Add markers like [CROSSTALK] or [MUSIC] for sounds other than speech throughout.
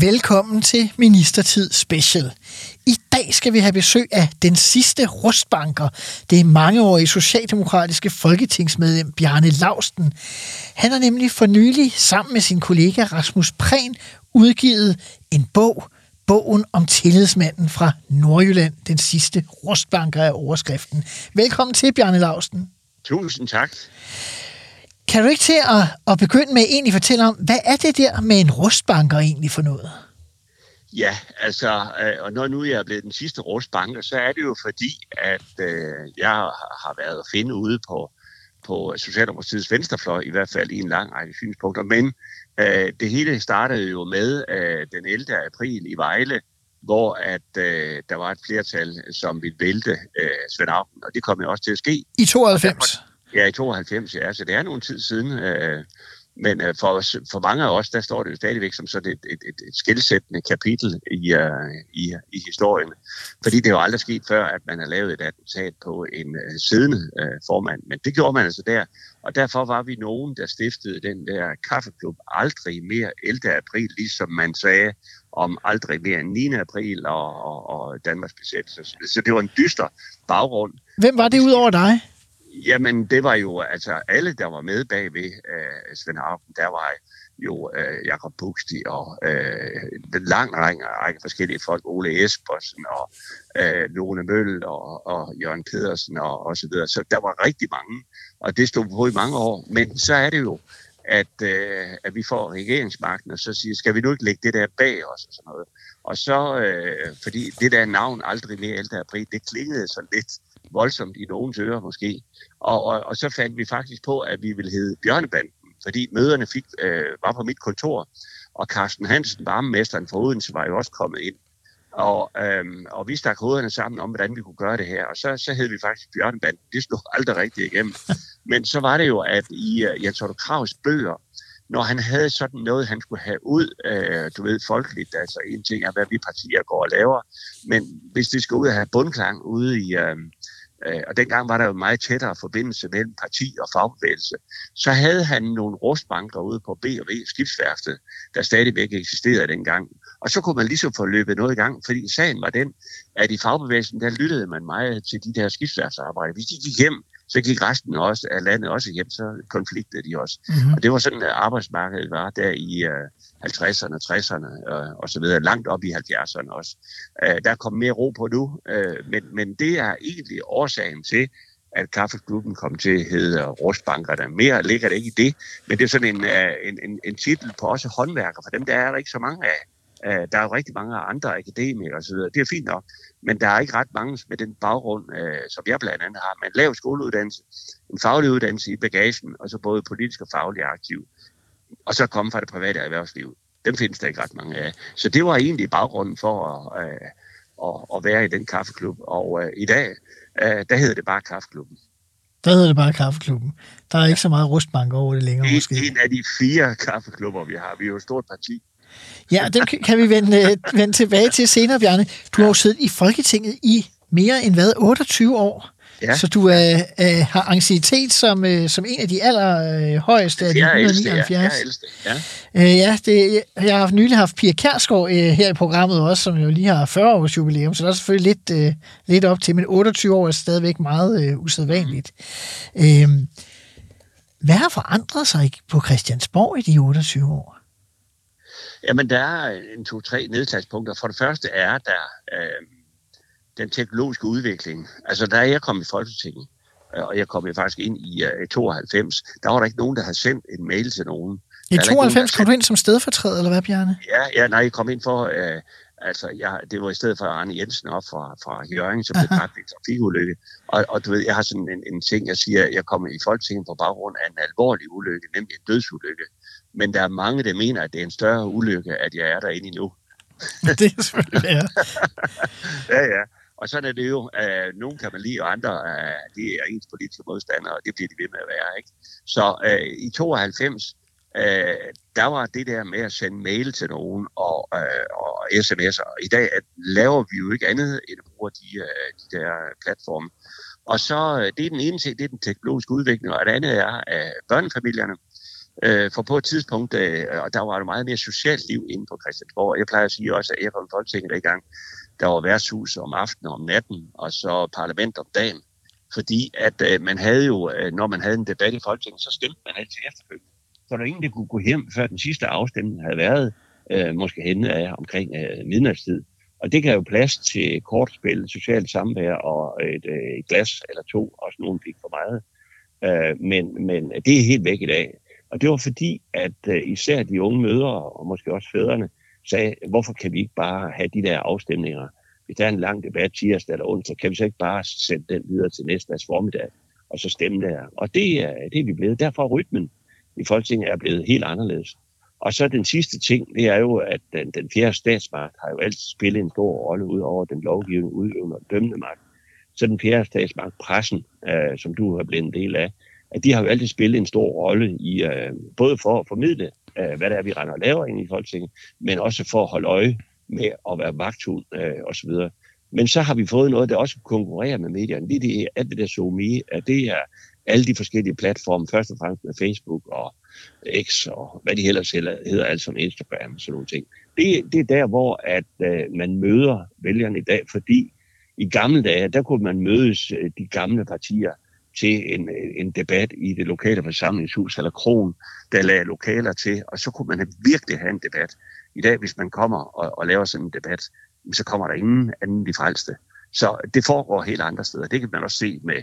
Velkommen til Ministertid Special. I dag skal vi have besøg af den sidste rustbanker. Det er mangeårige socialdemokratiske folketingsmedlem Bjarne Lausten. Han har nemlig for nylig sammen med sin kollega Rasmus Prehn udgivet en bog, bogen om tillidsmanden fra Nordjylland, den sidste rustbanker af overskriften. Velkommen til, Bjarne Lausten. Tusind tak. Kan du ikke til at, at begynde med at egentlig fortælle om, hvad er det der med en rustbanker egentlig for noget? Ja, altså, øh, og når nu jeg er blevet den sidste rustbanker, så er det jo fordi, at øh, jeg har været at finde ude på, på Socialdemokratiets venstrefløj, i hvert fald i en lang række synspunkter. Men øh, det hele startede jo med øh, den 11. april i Vejle, hvor at øh, der var et flertal, som ville vælte øh, Svend Auken, og det kom jo også til at ske. I 92? Ja, i 92, ja, så det er nogle tid siden. Øh, men øh, for, for mange af os, der står det jo stadigvæk som sådan et, et, et, et skilsættende kapitel i, uh, i, i historien. Fordi det er jo aldrig sket før, at man har lavet et attentat på en uh, siddende uh, formand. Men det gjorde man altså der. Og derfor var vi nogen, der stiftede den der kaffeklub aldrig mere 11. april, ligesom man sagde om aldrig mere 9. april og, og, og Danmarks besættelse. Så det var en dyster baggrund. Hvem var det ud over dig? Jamen, det var jo altså alle, der var med bagved øh, Svend Haugen. Der var jo øh, Jakob Buxti og øh, en lang række, række forskellige folk. Ole Espersen og øh, Lone Møll og, og Jørgen Pedersen og, og så videre. Så der var rigtig mange, og det stod på i mange år. Men så er det jo, at, øh, at vi får regeringsmagten, og så siger, skal vi nu ikke lægge det der bag os og sådan noget. Og så, øh, fordi det der navn aldrig mere 11. april, det klingede så lidt voldsomt i nogens ører måske. Og, og, og så fandt vi faktisk på, at vi ville hedde Bjørnebanden, fordi møderne fik, øh, var på mit kontor, og Carsten Hansen, varmemesteren fra Odense, var jo også kommet ind. Og, øhm, og vi stak hovederne sammen om, hvordan vi kunne gøre det her. Og så, så hed vi faktisk Bjørnebanden. Det slog [LAUGHS] aldrig rigtigt igennem. Men så var det jo, at i uh, Jens Otto Kravs bøger, når han havde sådan noget, han skulle have ud, øh, du ved, folkeligt, altså en ting er, hvad vi partier går og laver, men hvis det skal ud og have bundklang ude i, øh, Øh, og dengang var der jo meget tættere forbindelse mellem parti og fagbevægelse, så havde han nogle rustbanker ude på B&V skibsværftet, der stadigvæk eksisterede dengang. Og så kunne man ligesom få løbet noget i gang, fordi sagen var den, at i fagbevægelsen, der lyttede man meget til de der skibsværftsarbejder. Hvis de gik hjem, så gik resten også af landet også hjem, så konfliktede de også. Mm-hmm. Og det var sådan, at arbejdsmarkedet var der i uh, 50'erne, 60'erne uh, og så videre, langt op i 70'erne også. Uh, der kom mere ro på nu, uh, men, men det er egentlig årsagen til, at kaffeklubben kom til at hedde Rustbankerne. Mere ligger det ikke i det, men det er sådan en, en, en, en titel på også håndværker, for dem der er der ikke så mange af. Uh, der er jo rigtig mange andre akademikere osv. Det er fint nok, men der er ikke ret mange med den baggrund, uh, som jeg blandt andet har. Man laver skoleuddannelse, en faglig uddannelse i bagagen, og så både politisk og faglig aktiv. Og så komme fra det private erhvervsliv. Dem findes der ikke ret mange af. Så det var egentlig baggrunden for at, uh, at, at være i den kaffeklub. Og uh, i dag, uh, der hedder det bare kaffeklubben. Der hedder det bare Kaffeklubben. Der er ikke så meget rustbank over det længere, Det måske. en af de fire kaffeklubber, vi har. Vi er jo et stort parti. Ja, dem kan vi vende, vende tilbage til senere, Bjarne. Du har jo siddet i Folketinget i mere end hvad, 28 år. Ja. Så du øh, øh, har anciennitet som, øh, som en af de allerhøjeste af de Jeg er ældste, ja. 179. Jeg er ældste, ja. Øh, ja, det, jeg har nylig haft Pia Kærsgaard øh, her i programmet også, som jo lige har 40 års jubilæum, så der er selvfølgelig lidt, øh, lidt op til, men 28 år er stadigvæk meget øh, usædvanligt. Øh, hvad har forandret sig på Christiansborg i de 28 år? Jamen, der er en to-tre nedslagspunkter. For det første er der øh, den teknologiske udvikling. Altså, da jeg kom i Folketinget, øh, og jeg kom jo faktisk ind i øh, 92, der var der ikke nogen, der havde sendt en mail til nogen. I Der er ikke nogen, der 92 kom du ind som stedfortræder, eller hvad, Bjarne? Ja, ja, nej, jeg kom ind for, øh, altså, jeg, det var i stedet for Arne Jensen op fra, fra Jørgen, som blev dræbt i en trafikulykke. Og, og du ved, jeg har sådan en, en ting, jeg siger, jeg kommer i Folketinget på baggrund af en alvorlig ulykke, nemlig en dødsulykke. Men der er mange, der mener, at det er en større ulykke, at jeg er derinde endnu. [LAUGHS] det er selvfølgelig, ja. [LAUGHS] ja, ja. Og sådan er det jo. Uh, nogle kan man lide, og andre uh, det er ens politiske modstandere, og det bliver de ved med at være. Ikke? Så uh, i 92, uh, der var det der med at sende mail til nogen og, uh, og sms'er. I dag at laver vi jo ikke andet end at bruge de, uh, de der platforme. Og så, uh, det er den ene ting, det er den teknologiske udvikling, og det andet er uh, børnefamilierne. Øh, for på et tidspunkt, øh, og der var der meget mere socialt liv inde på Christiansborg. Jeg plejer at sige også, at jeg var Folketinget i gang. Der var værtshus om aftenen og om natten, og så parlament om dagen. Fordi at øh, man havde jo, øh, når man havde en debat i Folketinget, så stemte man altid efterfølgende. Så der ingen, der kunne gå hjem, før den sidste afstemning havde været, øh, måske henne af omkring øh, midnatstid. Og det gav jo plads til kortspil, socialt samvær og et, øh, et glas eller to, også nogen fik for meget. Øh, men, men det er helt væk i dag. Og det var fordi, at øh, især de unge mødre, og måske også fædrene, sagde, hvorfor kan vi ikke bare have de der afstemninger? Hvis der er en lang debat tirsdag eller onsdag, kan vi så ikke bare sende den videre til næste dags formiddag, og så stemme der? Og det er, det er vi blevet. Derfor er rytmen i Folketinget er blevet helt anderledes. Og så den sidste ting, det er jo, at den, den fjerde statsmagt har jo altid spillet en stor rolle ud over den lovgivende, udøvende og dømmende magt. Så den fjerde statsmagt, pressen, øh, som du har blevet en del af, at de har jo altid spillet en stor rolle i øh, både for at formidle, øh, hvad det er, vi render og laver ind i Folketinget, men også for at holde øje med at være vagthund øh, osv. Men så har vi fået noget, der også konkurrerer med medierne. Det er det, alt det der SoMe, at det er alle de forskellige platforme, først og fremmest med Facebook og X og hvad de ellers hedder, alt som Instagram og sådan nogle ting. Det, det er der, hvor at øh, man møder vælgerne i dag, fordi i gamle dage, der kunne man mødes øh, de gamle partier til en, en debat i det lokale forsamlingshus eller kron, der lagde lokaler til, og så kunne man virkelig have en debat. I dag, hvis man kommer og, og laver sådan en debat, så kommer der ingen anden de frelste. Så det foregår helt andre steder. Det kan man også se med,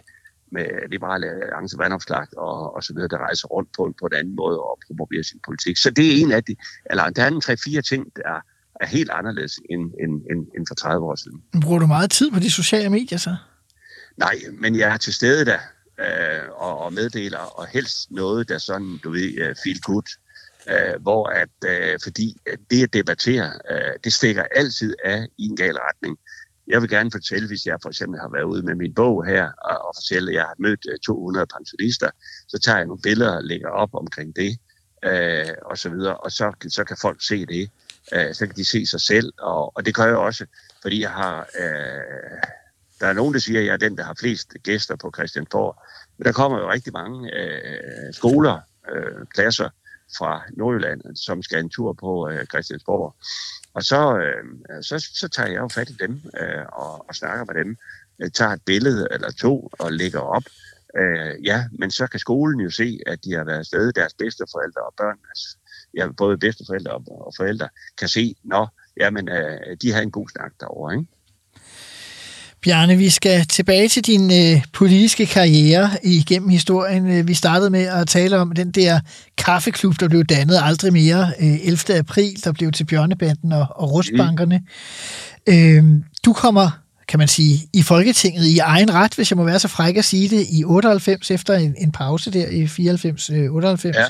med liberale alliance vandopslag og, og så videre, der rejser rundt på, på en anden måde og promoverer sin politik. Så det er en af de, eller der er en tre-fire ting, der er helt anderledes end, end, end, end for 30 år siden. Bruger du meget tid på de sociale medier så? Nej, men jeg er til stede der øh, og, og meddeler, og helst noget, der sådan, du ved, øh, feel good, øh, hvor at, øh, fordi det at debattere, øh, det stikker altid af i en gal retning. Jeg vil gerne fortælle, hvis jeg for eksempel har været ude med min bog her, og, og fortælle, at jeg har mødt øh, 200 pensionister, så tager jeg nogle billeder og lægger op omkring det, øh, og så videre, og så, så kan folk se det. Øh, så kan de se sig selv, og, og det gør jeg også, fordi jeg har... Øh, der er nogen, der siger, at jeg er den, der har flest gæster på Christiansborg. Men der kommer jo rigtig mange øh, skoler, øh, klasser fra Nordjylland, som skal en tur på øh, Christiansborg. Og så, øh, så, så tager jeg jo fat i dem øh, og, og snakker med dem. Jeg tager et billede eller to og lægger op. Øh, ja, men så kan skolen jo se, at de har været afsted. Deres bedsteforældre og børn, altså, ja, både bedsteforældre og, og forældre, kan se, nå, jamen, øh, de har en god snak derovre, ikke? Bjarne, vi skal tilbage til din øh, politiske karriere igennem historien. Øh, vi startede med at tale om den der kaffeklub, der blev dannet aldrig mere øh, 11. april, der blev til Bjørnebanden og, og Rustbankerne. Mm. Øh, du kommer kan man sige, i Folketinget i egen ret, hvis jeg må være så fræk at sige det, i 98, efter en, en pause der i 94-98. Øh, ja,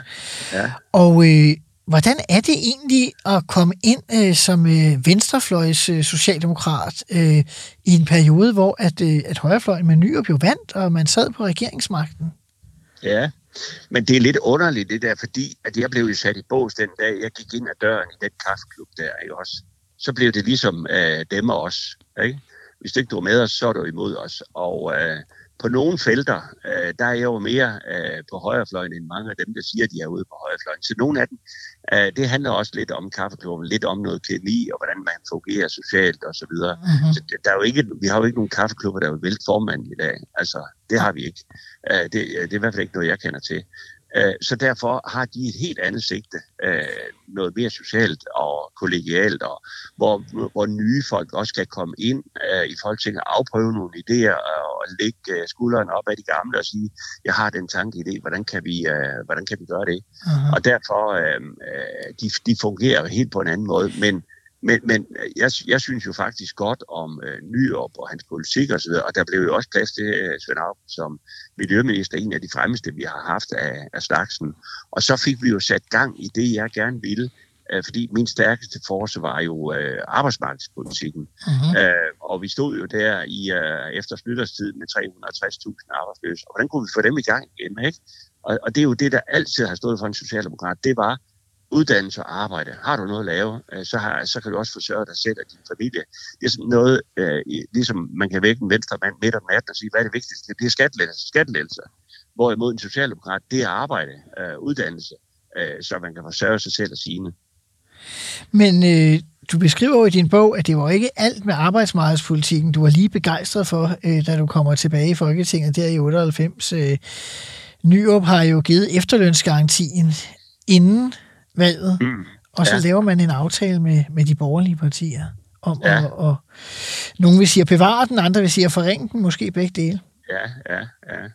ja. Og øh, Hvordan er det egentlig at komme ind øh, som øh, venstrefløjs øh, socialdemokrat øh, i en periode, hvor at, øh, at højrefløjen med Nyrup blev vandt, og man sad på regeringsmagten? Ja, men det er lidt underligt det der, fordi at jeg blev jo sat i bås den dag, jeg gik ind ad døren i den kaffeklub der, ikke også? Så blev det ligesom øh, dem og os, ikke? Hvis du ikke du var med os, så er du imod os. Og øh, på nogle felter, øh, der er jeg jo mere øh, på højrefløjen end mange af dem, der siger, at de er ude på højrefløjen. Så nogle af dem, det handler også lidt om kaffeklubben, lidt om noget kemi og hvordan man fungerer socialt og så videre. Mm-hmm. Så der er jo ikke, vi har jo ikke nogen kaffeklubber, der er vælt formanden i dag. Altså, det har vi ikke. Øh, det, det er i hvert fald ikke noget, jeg kender til. Øh, så derfor har de et helt andet sigte, øh, noget mere socialt og kollegialt, og hvor, hvor nye folk også kan komme ind øh, i Folketinget og afprøve nogle idéer og lægge skuldrene op af de gamle og sige, jeg har den tanke idé, hvordan kan vi, hvordan kan vi gøre det? Uh-huh. Og derfor, de, de fungerer helt på en anden måde, men men, men jeg, jeg synes jo faktisk godt om øh, Nyrup og hans politik osv., og, og der blev jo også plads til øh, Svend Auken som miljøminister, en af de fremmeste, vi har haft af, af slagsen. Og så fik vi jo sat gang i det, jeg gerne ville, øh, fordi min stærkeste force var jo øh, arbejdsmarkedspolitikken. Mm-hmm. Øh, og vi stod jo der i øh, efter nytårstid med 360.000 arbejdsløse. Og hvordan kunne vi få dem i gang igen? Ikke? Og, og det er jo det, der altid har stået for en socialdemokrat. Det var uddannelse og arbejde. Har du noget at lave, øh, så, har, så kan du også forsørge dig selv og din familie. Det er sådan noget, øh, ligesom man kan vække en venstre mand midt om natten og sige, hvad er det vigtigste? Det er skattelettelser. skattelettelser. Hvorimod en socialdemokrat, det er arbejde, øh, uddannelse, øh, så man kan forsørge sig selv og sine. Men øh, du beskriver jo i din bog, at det var ikke alt med arbejdsmarkedspolitikken, du var lige begejstret for, øh, da du kommer tilbage i Folketinget der i 98. Øh, Nyrup har jo givet efterlønsgarantien inden valget, Mm. og så Ja. laver man en aftale med, med de borgerlige partier om Ja. at, og nogen vil sige at bevare den, andre vil sige at forringe den, måske begge dele. Ja, ja, ja.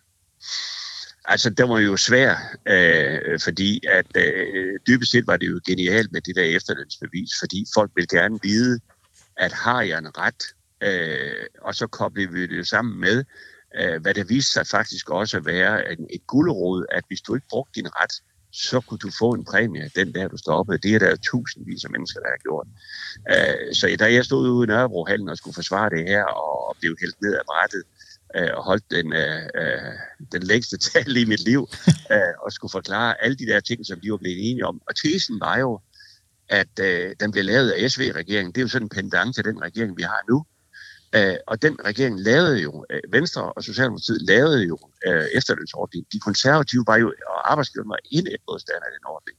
Altså, det var jo svært, øh, fordi at øh, dybest set var det jo genialt med det der efterlønsbevis, fordi folk vil gerne vide, at har jeg en ret, øh, og så koblede vi det jo sammen med, øh, hvad det viste sig faktisk også at være en, et gulderåd, at hvis du ikke brugte din ret, så kunne du få en præmie, den der du stoppede. Det er der tusindvis af mennesker, der har gjort. Øh, så da jeg stod ude i Nørrebrohallen og skulle forsvare det her, og blev hældt ned af brættet, øh, og holdt den, øh, øh, den længste [LAUGHS] tale i mit liv, [LAUGHS] øh, og skulle forklare alle de der ting, som de var blevet enige om. Og tesen var jo, at øh, den blev lavet af SV-regeringen. Det er jo sådan en pendant til den regering, vi har nu. Øh, og den regering lavede jo, øh, Venstre og Socialdemokratiet lavede jo øh, efterlønsordning. De konservative var jo, og arbejdsgiverne var indædbodstander af den ordning.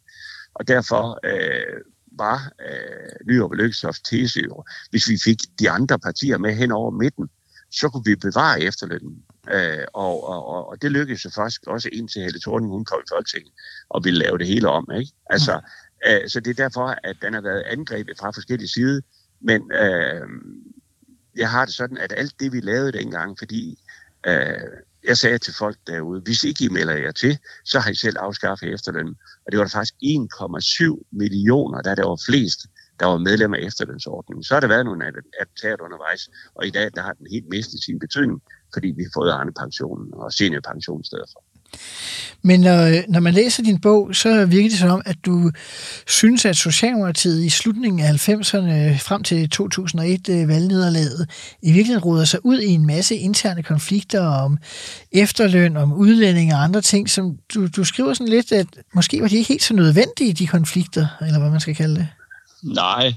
Og derfor øh, var øh, Nyrup og Lykketoft tese jo, hvis vi fik de andre partier med hen over midten, så kunne vi bevare efterlønnen. Øh, og, og, og, det lykkedes jo faktisk også indtil Helle Thorning, hun kom i Folketinget og ville lave det hele om. Ikke? Altså, øh, så det er derfor, at den har været angrebet fra forskellige sider. Men øh, jeg har det sådan, at alt det, vi lavede dengang, fordi øh, jeg sagde til folk derude, hvis ikke I melder jer til, så har I selv afskaffet efterlønnen. Og det var der faktisk 1,7 millioner, der der var flest, der var medlemmer af efterlønsordningen. Så har der været nogle attentat undervejs, og i dag der har den helt mistet sin betydning, fordi vi har fået Arne-pensionen og seniorpensionen i stedet for. Men når, når man læser din bog, så virker det som, at du synes, at Socialdemokratiet i slutningen af 90'erne frem til 2001 øh, valgnederlaget i virkeligheden råder sig ud i en masse interne konflikter om efterløn, om udlænding og andre ting, som du, du skriver sådan lidt, at måske var de ikke helt så nødvendige, de konflikter, eller hvad man skal kalde det. Nej.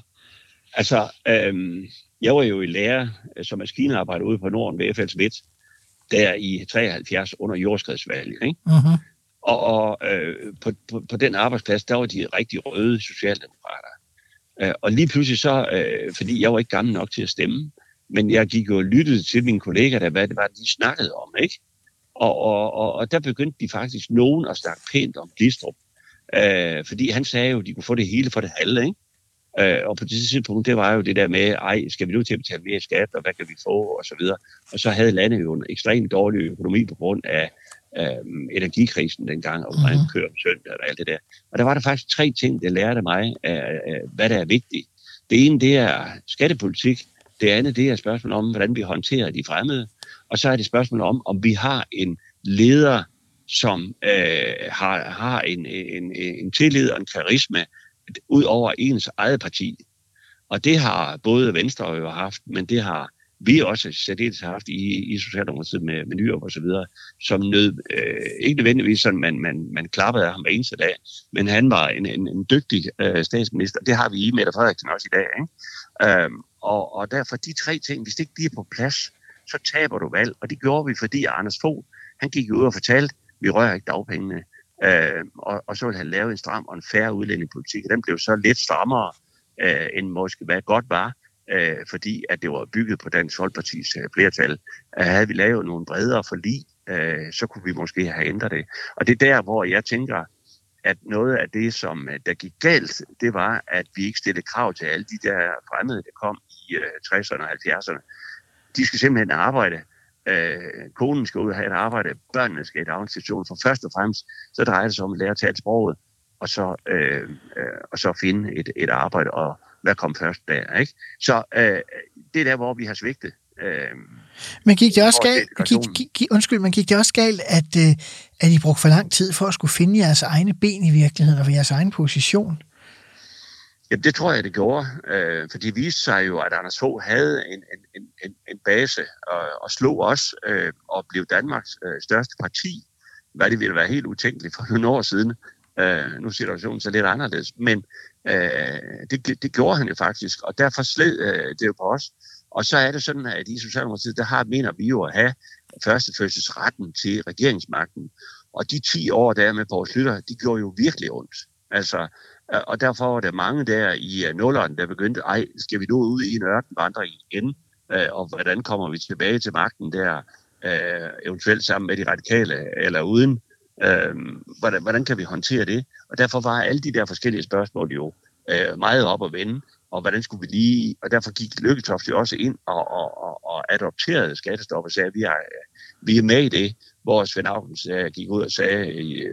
Altså, øhm, jeg var jo i lære øh, som maskinarbejder ude på Norden ved FLS Midt, der i 73 under jordskredsvalget. Ikke? Uh-huh. Og, og øh, på, på, på den arbejdsplads, der var de rigtig røde socialdemokrater. Øh, og lige pludselig så, øh, fordi jeg var ikke gammel nok til at stemme, men jeg gik jo og lyttede til mine kollegaer, der, hvad det var, de snakkede om, ikke? Og, og, og, og der begyndte de faktisk nogen at snakke pænt om Glistrup. Øh, fordi han sagde jo, at de kunne få det hele for det halve, ikke? Øh, og på det tidspunkt, det var jo det der med, ej, skal vi nu til at betale mere skat, og hvad kan vi få, og så videre. Og så havde landet jo en ekstremt dårlig økonomi på grund af øh, energikrisen dengang, og hvordan Mhm. kører søndag og alt det der. Og der var der faktisk tre ting, der lærte mig, af, af, hvad der er vigtigt. Det ene, det er skattepolitik. Det andet, det er et spørgsmål om, hvordan vi håndterer de fremmede. Og så er det et spørgsmål om, om vi har en leder, som øh, har, har en, en, en tillid og en karisma ud over ens eget parti. Og det har både Venstre jo haft, men det har vi også særdeles haft i, i Socialdemokratiet med, med Nyrup og så videre, som nød, øh, ikke nødvendigvis sådan, man, man, man klappede af ham hver eneste dag, men han var en, en, en dygtig øh, statsminister. Det har vi i Mette Frederiksen også i dag. Ikke? Øhm, og, og derfor de tre ting, hvis det ikke bliver på plads, så taber du valg. Og det gjorde vi, fordi Anders Fogh, han gik ud og fortalte, vi rører ikke dagpengene. Øh, og, og så ville han lave en stram og en færre udlændingepolitik. Og den blev så lidt strammere, øh, end måske hvad godt var, øh, fordi at det var bygget på Dansk Folkepartis øh, flertal. Øh, havde vi lavet nogle bredere forlig, øh, så kunne vi måske have ændret det. Og det er der, hvor jeg tænker, at noget af det, som øh, der gik galt, det var, at vi ikke stillede krav til alle de der fremmede, der kom i øh, 60'erne og 70'erne. De skal simpelthen arbejde. Øh, konen skal ud og have et arbejde, børnene skal i daginstitution. For først og fremmest, så drejer det sig om at lære at tale sproget, og så, øh, øh, og så finde et, et arbejde, og hvad kom først der, ikke? Så øh, det er der, hvor vi har svigtet. Øh, Men gik det også galt, gik, gik, gik, undskyld, men gik det også galt, at, øh, at I brugte for lang tid for at skulle finde jeres egne ben i virkeligheden og for jeres egen position? Jamen, det tror jeg, det gjorde. Øh, for det viste sig jo, at Anders Fogh havde en, en, en, en base og, og slog os øh, og blev Danmarks øh, største parti, hvad det ville være helt utænkeligt for nogle år siden. Øh, nu er situationen så lidt anderledes, men øh, det, det gjorde han jo faktisk, og derfor sled øh, det jo på os. Og så er det sådan, at i Socialdemokratiet, der har, mener vi jo at have førstefødselsretten til regeringsmagten. Og de 10 år der med Poul Slytter, de gjorde jo virkelig ondt. Altså, og derfor var der mange der i øh, nulleren, der begyndte, ej, skal vi nu ud i en ørkenvandring igen? Øh, og hvordan kommer vi tilbage til magten der, øh, eventuelt sammen med de radikale eller uden? Hvordan, hvordan kan vi håndtere det? Og derfor var alle de der forskellige spørgsmål jo meget op at vende og hvordan skulle vi lige... Og derfor gik Lykketoft jo også ind og, og, og, og adopterede skattestoppet og sagde, at vi, er, vi er med i det, hvor Svend Augen gik ud og sagde i,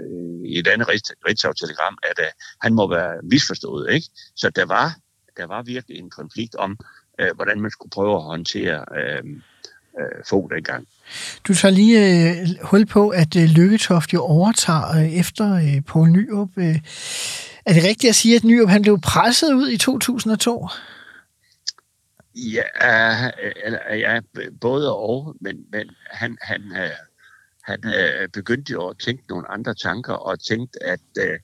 i et andet Ritzau-telegram, at uh, han må være misforstået. Ikke? Så der var, der var virkelig en konflikt om, uh, hvordan man skulle prøve at håndtere uh, uh, få dengang. Du tager lige uh, hul på, at uh, Lykketoft jo overtager uh, efter uh, Poul Nyrup. Uh, er det rigtigt at sige, at Nyrup han blev presset ud i 2002? Ja, uh, ja både og, men, men han, han, han uh, begyndte jo at tænke nogle andre tanker, og tænkte, at uh,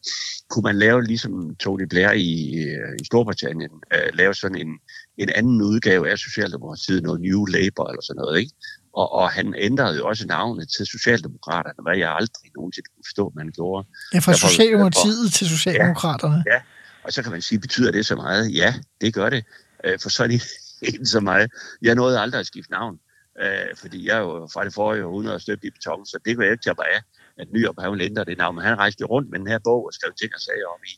kunne man lave, ligesom Tony Blair i, uh, i Storbritannien, uh, lave sådan en, en anden udgave af Socialdemokratiet, noget New Labour eller sådan noget, ikke? Og, og han ændrede jo også navnet til Socialdemokraterne, hvad jeg aldrig nogensinde kunne forstå, man gjorde. Ja, fra Socialdemokratiet for, til Socialdemokraterne. Ja, ja, og så kan man sige, betyder det så meget? Ja, det gør det. Øh, for så er det ikke så meget. Jeg nåede aldrig at skifte navn, øh, fordi jeg er jo fra det forrige århundrede støbt i beton, så det kunne jeg ikke tage af, at Nyrup han ville ændre det navn. Men han rejste jo rundt med den her bog og skrev ting og sager om i.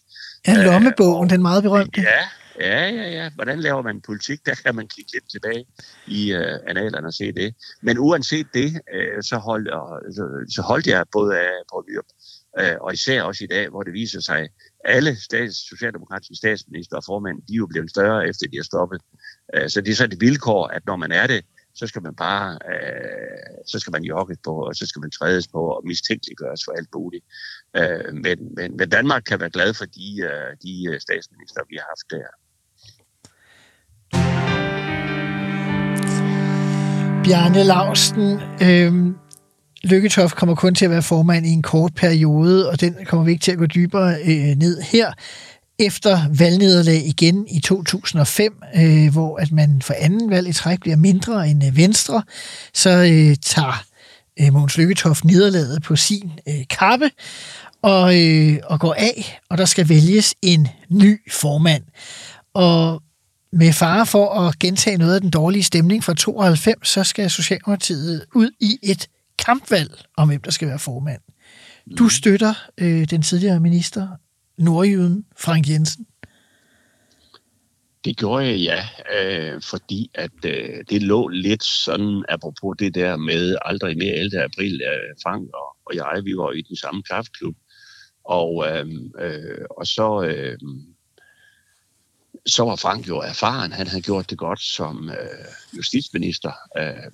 Ja, lommebogen, øh, den meget berømte. Ja, Ja, ja, ja. Hvordan laver man politik? Der kan man kigge lidt tilbage i uh, analerne og se det. Men uanset det, uh, så, hold, uh, så, så holdt jeg både af på Nyrup, uh, og især også i dag, hvor det viser sig, alle stats, socialdemokratiske statsminister og formænd, de er jo blevet større, efter de har stoppet. Uh, så det er så et vilkår, at når man er det, så skal man bare, øh, så skal man jogges på, og så skal man trædes på og mistænkeliggøres for alt muligt. Øh, men, men, men Danmark kan være glad for de, øh, de øh, statsminister, vi har haft der. Bjarne Lausten, øh, Lykketoft kommer kun til at være formand i en kort periode, og den kommer vi ikke til at gå dybere øh, ned her. Efter valgnederlag igen i 2005, øh, hvor at man for anden valg i træk bliver mindre end øh, Venstre, så øh, tager øh, Mogens Lykketoft nederlaget på sin øh, kappe og, øh, og går af, og der skal vælges en ny formand. Og med fare for at gentage noget af den dårlige stemning fra 92, så skal Socialdemokratiet ud i et kampvalg om, hvem der skal være formand. Du støtter øh, den tidligere minister, Nordjyden Frank Jensen. Det gjorde jeg, ja, øh, fordi at øh, det lå lidt sådan, apropos det der med aldrig mere 11. april, øh, Frank og, og jeg, vi var i den samme kraftklub, og, øh, øh, og så... Øh, så var Frank jo erfaren. Han havde gjort det godt som øh, justitsminister. Øh,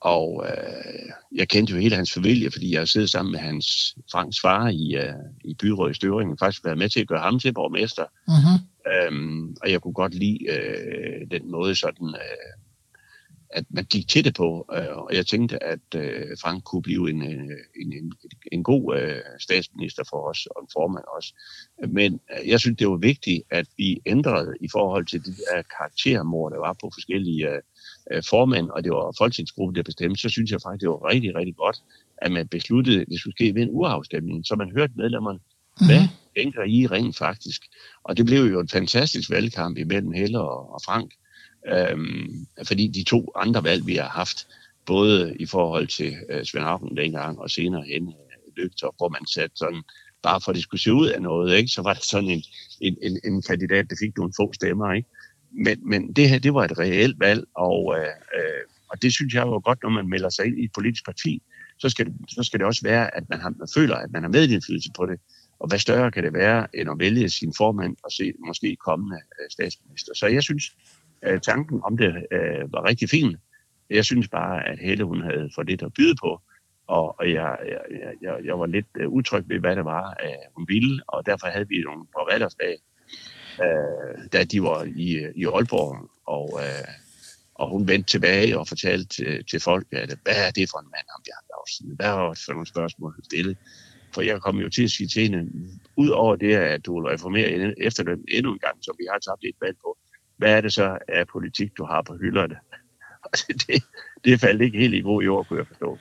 og øh, jeg kendte jo hele hans familie, fordi jeg siddet sammen med hans Franks far i, øh, i byrådet i Støvringen. Faktisk været med til at gøre ham til borgmester. Uh-huh. Øhm, og jeg kunne godt lide øh, den måde, sådan, øh, at man gik til det på. Øh, og jeg tænkte, at øh, Frank kunne blive en, øh, en, en, en god øh, statsminister for os, og en formand også. Men øh, jeg synes, det var vigtigt, at vi ændrede i forhold til de der karaktermord, der var på forskellige øh, øh, formænd, og det var folketingsgruppen, der bestemte, så synes jeg faktisk, det var rigtig, rigtig godt, at man besluttede, at det skulle ske ved en urafstemning, så man hørte medlemmerne, mm-hmm. hvad tænker I rent faktisk? Og det blev jo en fantastisk valgkamp imellem Helle og, og Frank, øhm, fordi de to andre valg, vi har haft, både i forhold til øh, Svend Auken dengang og senere hen øh, Løgtop, hvor man satte sådan, bare for at det skulle se ud af noget, ikke, så var det sådan en, en, en, en kandidat, der fik nogle få stemmer. Ikke? Men, men det her, det var et reelt valg, og, øh, øh og det synes jeg var godt, når man melder sig ind i et politisk parti, så skal, det, så skal det også være, at man, har, man føler, at man har medindflydelse på det. Og hvad større kan det være, end at vælge sin formand og se måske kommende øh, statsminister. Så jeg synes, at tanken om det øh, var rigtig fin. Jeg synes bare, at Helle hun havde for lidt at byde på, og, og jeg, jeg, jeg, jeg var lidt uh, utryg ved, hvad det var, øh, hun ville, og derfor havde vi nogle på valgsdag, øh, da de var i, i Aalborg, og, øh, og hun vendte tilbage og fortalte til, til folk, at hvad er det for en mand, ham Bjarne Lausen? Hvad var det for nogle spørgsmål, hun stillede? For jeg kom jo til at sige til hende, ud over det, at du vil reformere efterløn endnu en gang, som vi har tabt et valg på, hvad er det så af politik, du har på hylderne? [LAUGHS] Det, det faldt ikke helt i god jord, kunne jeg forstå.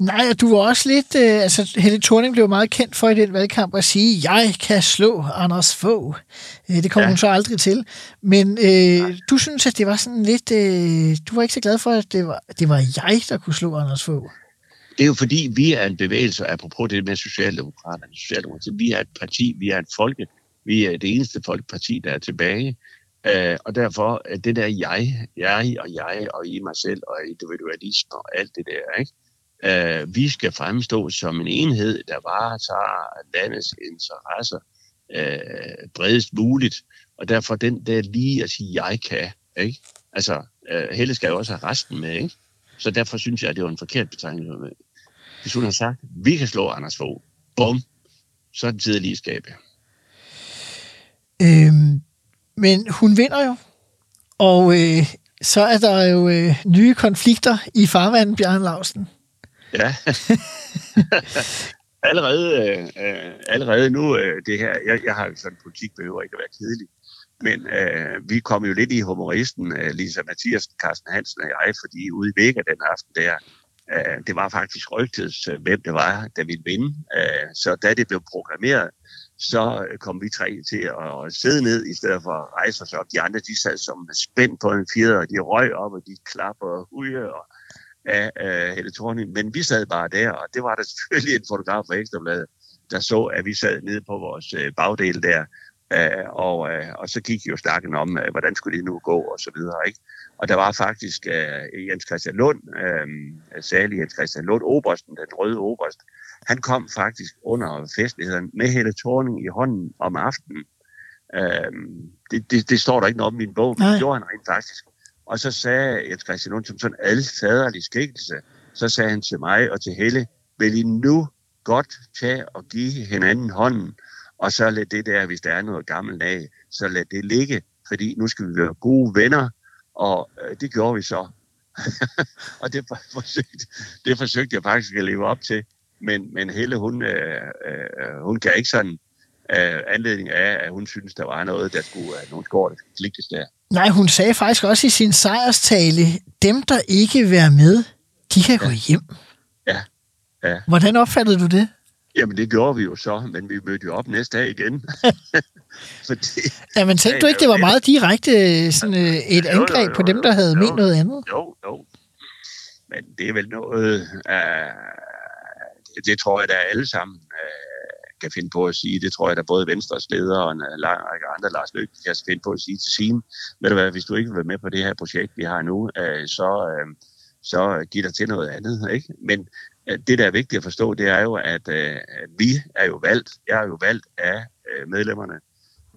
Nej, og du var også lidt... Øh, altså, Helle Thorning blev meget kendt for i den valgkamp at sige, jeg kan slå Anders Fogh. Øh, det kom ja. hun så aldrig til. Men øh, du synes, at det var sådan lidt... Øh, du var ikke så glad for, at det var, det var jeg, der kunne slå Anders Fogh. Det er jo fordi, vi er en bevægelse, apropos det med Socialdemokraterne. Socialdemokraterne. Vi er et parti, vi er et folke. Vi er det eneste folkeparti, der er tilbage. Uh, og derfor, det der jeg, jeg og jeg og I mig selv og individualisme og alt det der, ikke? Øh, vi skal fremstå som en enhed, der varetager landets interesser øh, bredest muligt. Og derfor den der lige at sige, jeg kan, ikke? Altså, øh, Helle skal jo også have resten med, ikke? Så derfor synes jeg, at det var en forkert betegnelse. Hvis hun har sagt, vi kan slå Anders Fogh, bum, så er det tid at lige skabe. Øhm, men hun vinder jo, og øh, så er der jo øh, nye konflikter i farvandet, Bjørn Lausen. Ja. [LAUGHS] allerede, øh, allerede nu, øh, det her, jeg, jeg har jo sådan, politik behøver ikke at være kedelig, men øh, vi kom jo lidt i humoristen, øh, Lisa Mathiasen, Carsten Hansen og jeg, fordi ude i Vega den aften der, øh, det var faktisk rygtet, øh, hvem det var, der ville vinde. Øh, så da det blev programmeret, så kom vi tre til at sidde ned, i stedet for at rejse os op. De andre, de sad som spændt på en fjeder, og de røg op, og de klapper og hujer og af uh, Helle Thorning. Men vi sad bare der, og det var der selvfølgelig en fotograf fra Ekstrabladet, der så, at vi sad nede på vores uh, bagdel der, uh, og, uh, og så gik jo snakken om, uh, hvordan skulle det nu gå, og så videre, ikke? Og der var faktisk uh, Jens Christian Lund, uh, særlig Jens Christian Lund, Obersten, den røde Oberst, han kom faktisk under festligheden med Helle Thorning i hånden om aftenen. Øhm, det, det, det står der ikke noget om i min bog, men det gjorde han rent faktisk. Og så sagde Jens Christian Lund som sådan en alfaderlig skikkelse, så sagde han til mig og til Helle, vil I nu godt tage og give hinanden hånden, og så lad det der, hvis der er noget gammelt af, så lad det ligge, fordi nu skal vi være gode venner, og øh, det gjorde vi så. [LAUGHS] og det forsøgte, det forsøgte jeg faktisk at leve op til men, men Helle, hun, øh, øh, hun kan ikke sådan øh, anledning af, at hun synes, der var noget, der skulle, øh, nogle skår, der skulle klikes der. Nej, hun sagde faktisk også i sin sejrstale, dem, der ikke vil være med, de kan ja. gå hjem. Ja. ja. Hvordan opfattede du det? Jamen, det gjorde vi jo så, men vi mødte jo op næste dag igen. [LAUGHS] Fordi, ja, men tænkte du ikke, det var meget direkte sådan, øh, et angreb jo, jo, jo, på dem, der havde jo, ment noget andet? Jo, jo. Men det er vel noget... Uh, det tror jeg, der alle sammen øh, kan finde på at sige. Det tror jeg, der både Venstres leder og en lang række andre, Lars Løkke, kan finde på at sige til sin. Ved du hvad, hvis du ikke vil være med på det her projekt, vi har nu, øh, så, øh, så giv dig til noget andet. Ikke? Men øh, det, der er vigtigt at forstå, det er jo, at øh, vi er jo valgt. Jeg er jo valgt af øh, medlemmerne.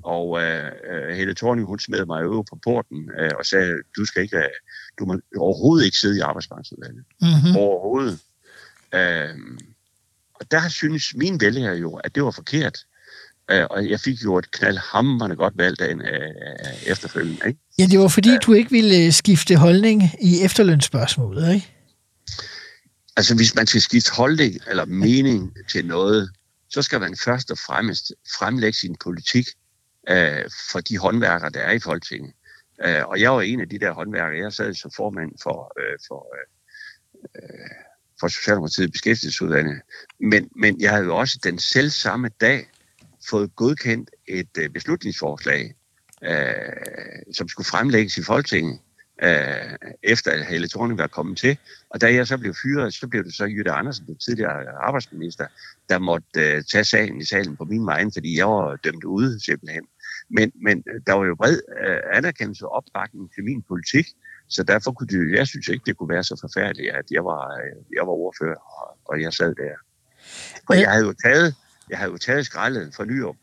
Og øh, Helle Thorning, hun smed mig jo på porten øh, og sagde, du skal ikke, du må overhovedet ikke sidde i arbejdsmarkedsudvalget. Mm-hmm. Overhovedet. Øh, og der synes mine vælgere jo, at det var forkert. Uh, og jeg fik jo et knaldhammerende godt valg dagen uh, efterfølgende. Ikke? Ja, det var fordi, uh, du ikke ville skifte holdning i efterlønsspørgsmålet, ikke? Altså, hvis man skal skifte holdning eller mening til noget, så skal man først og fremmest fremlægge sin politik uh, for de håndværkere, der er i Folketinget. Uh, og jeg var en af de der håndværkere. Jeg sad som formand for, uh, for uh, for Socialdemokratiet beskæftigelsesudvalget. Men, men jeg havde jo også den selv samme dag fået godkendt et øh, beslutningsforslag, øh, som skulle fremlægges i Folketinget, øh, efter at Helle Thorning var kommet til. Og da jeg så blev fyret, så blev det så Jytte Andersen, den tidligere arbejdsminister, der måtte øh, tage sagen i salen på min vej, fordi jeg var dømt ude simpelthen. Men, men øh, der var jo bred øh, anerkendelse og opbakning til min politik, så derfor kunne det, jeg synes ikke, det kunne være så forfærdeligt, at jeg var, øh, jeg var ordfører, og, og jeg sad der. Og jeg havde jo taget, jeg havde jo taget skraldet fra Nyrup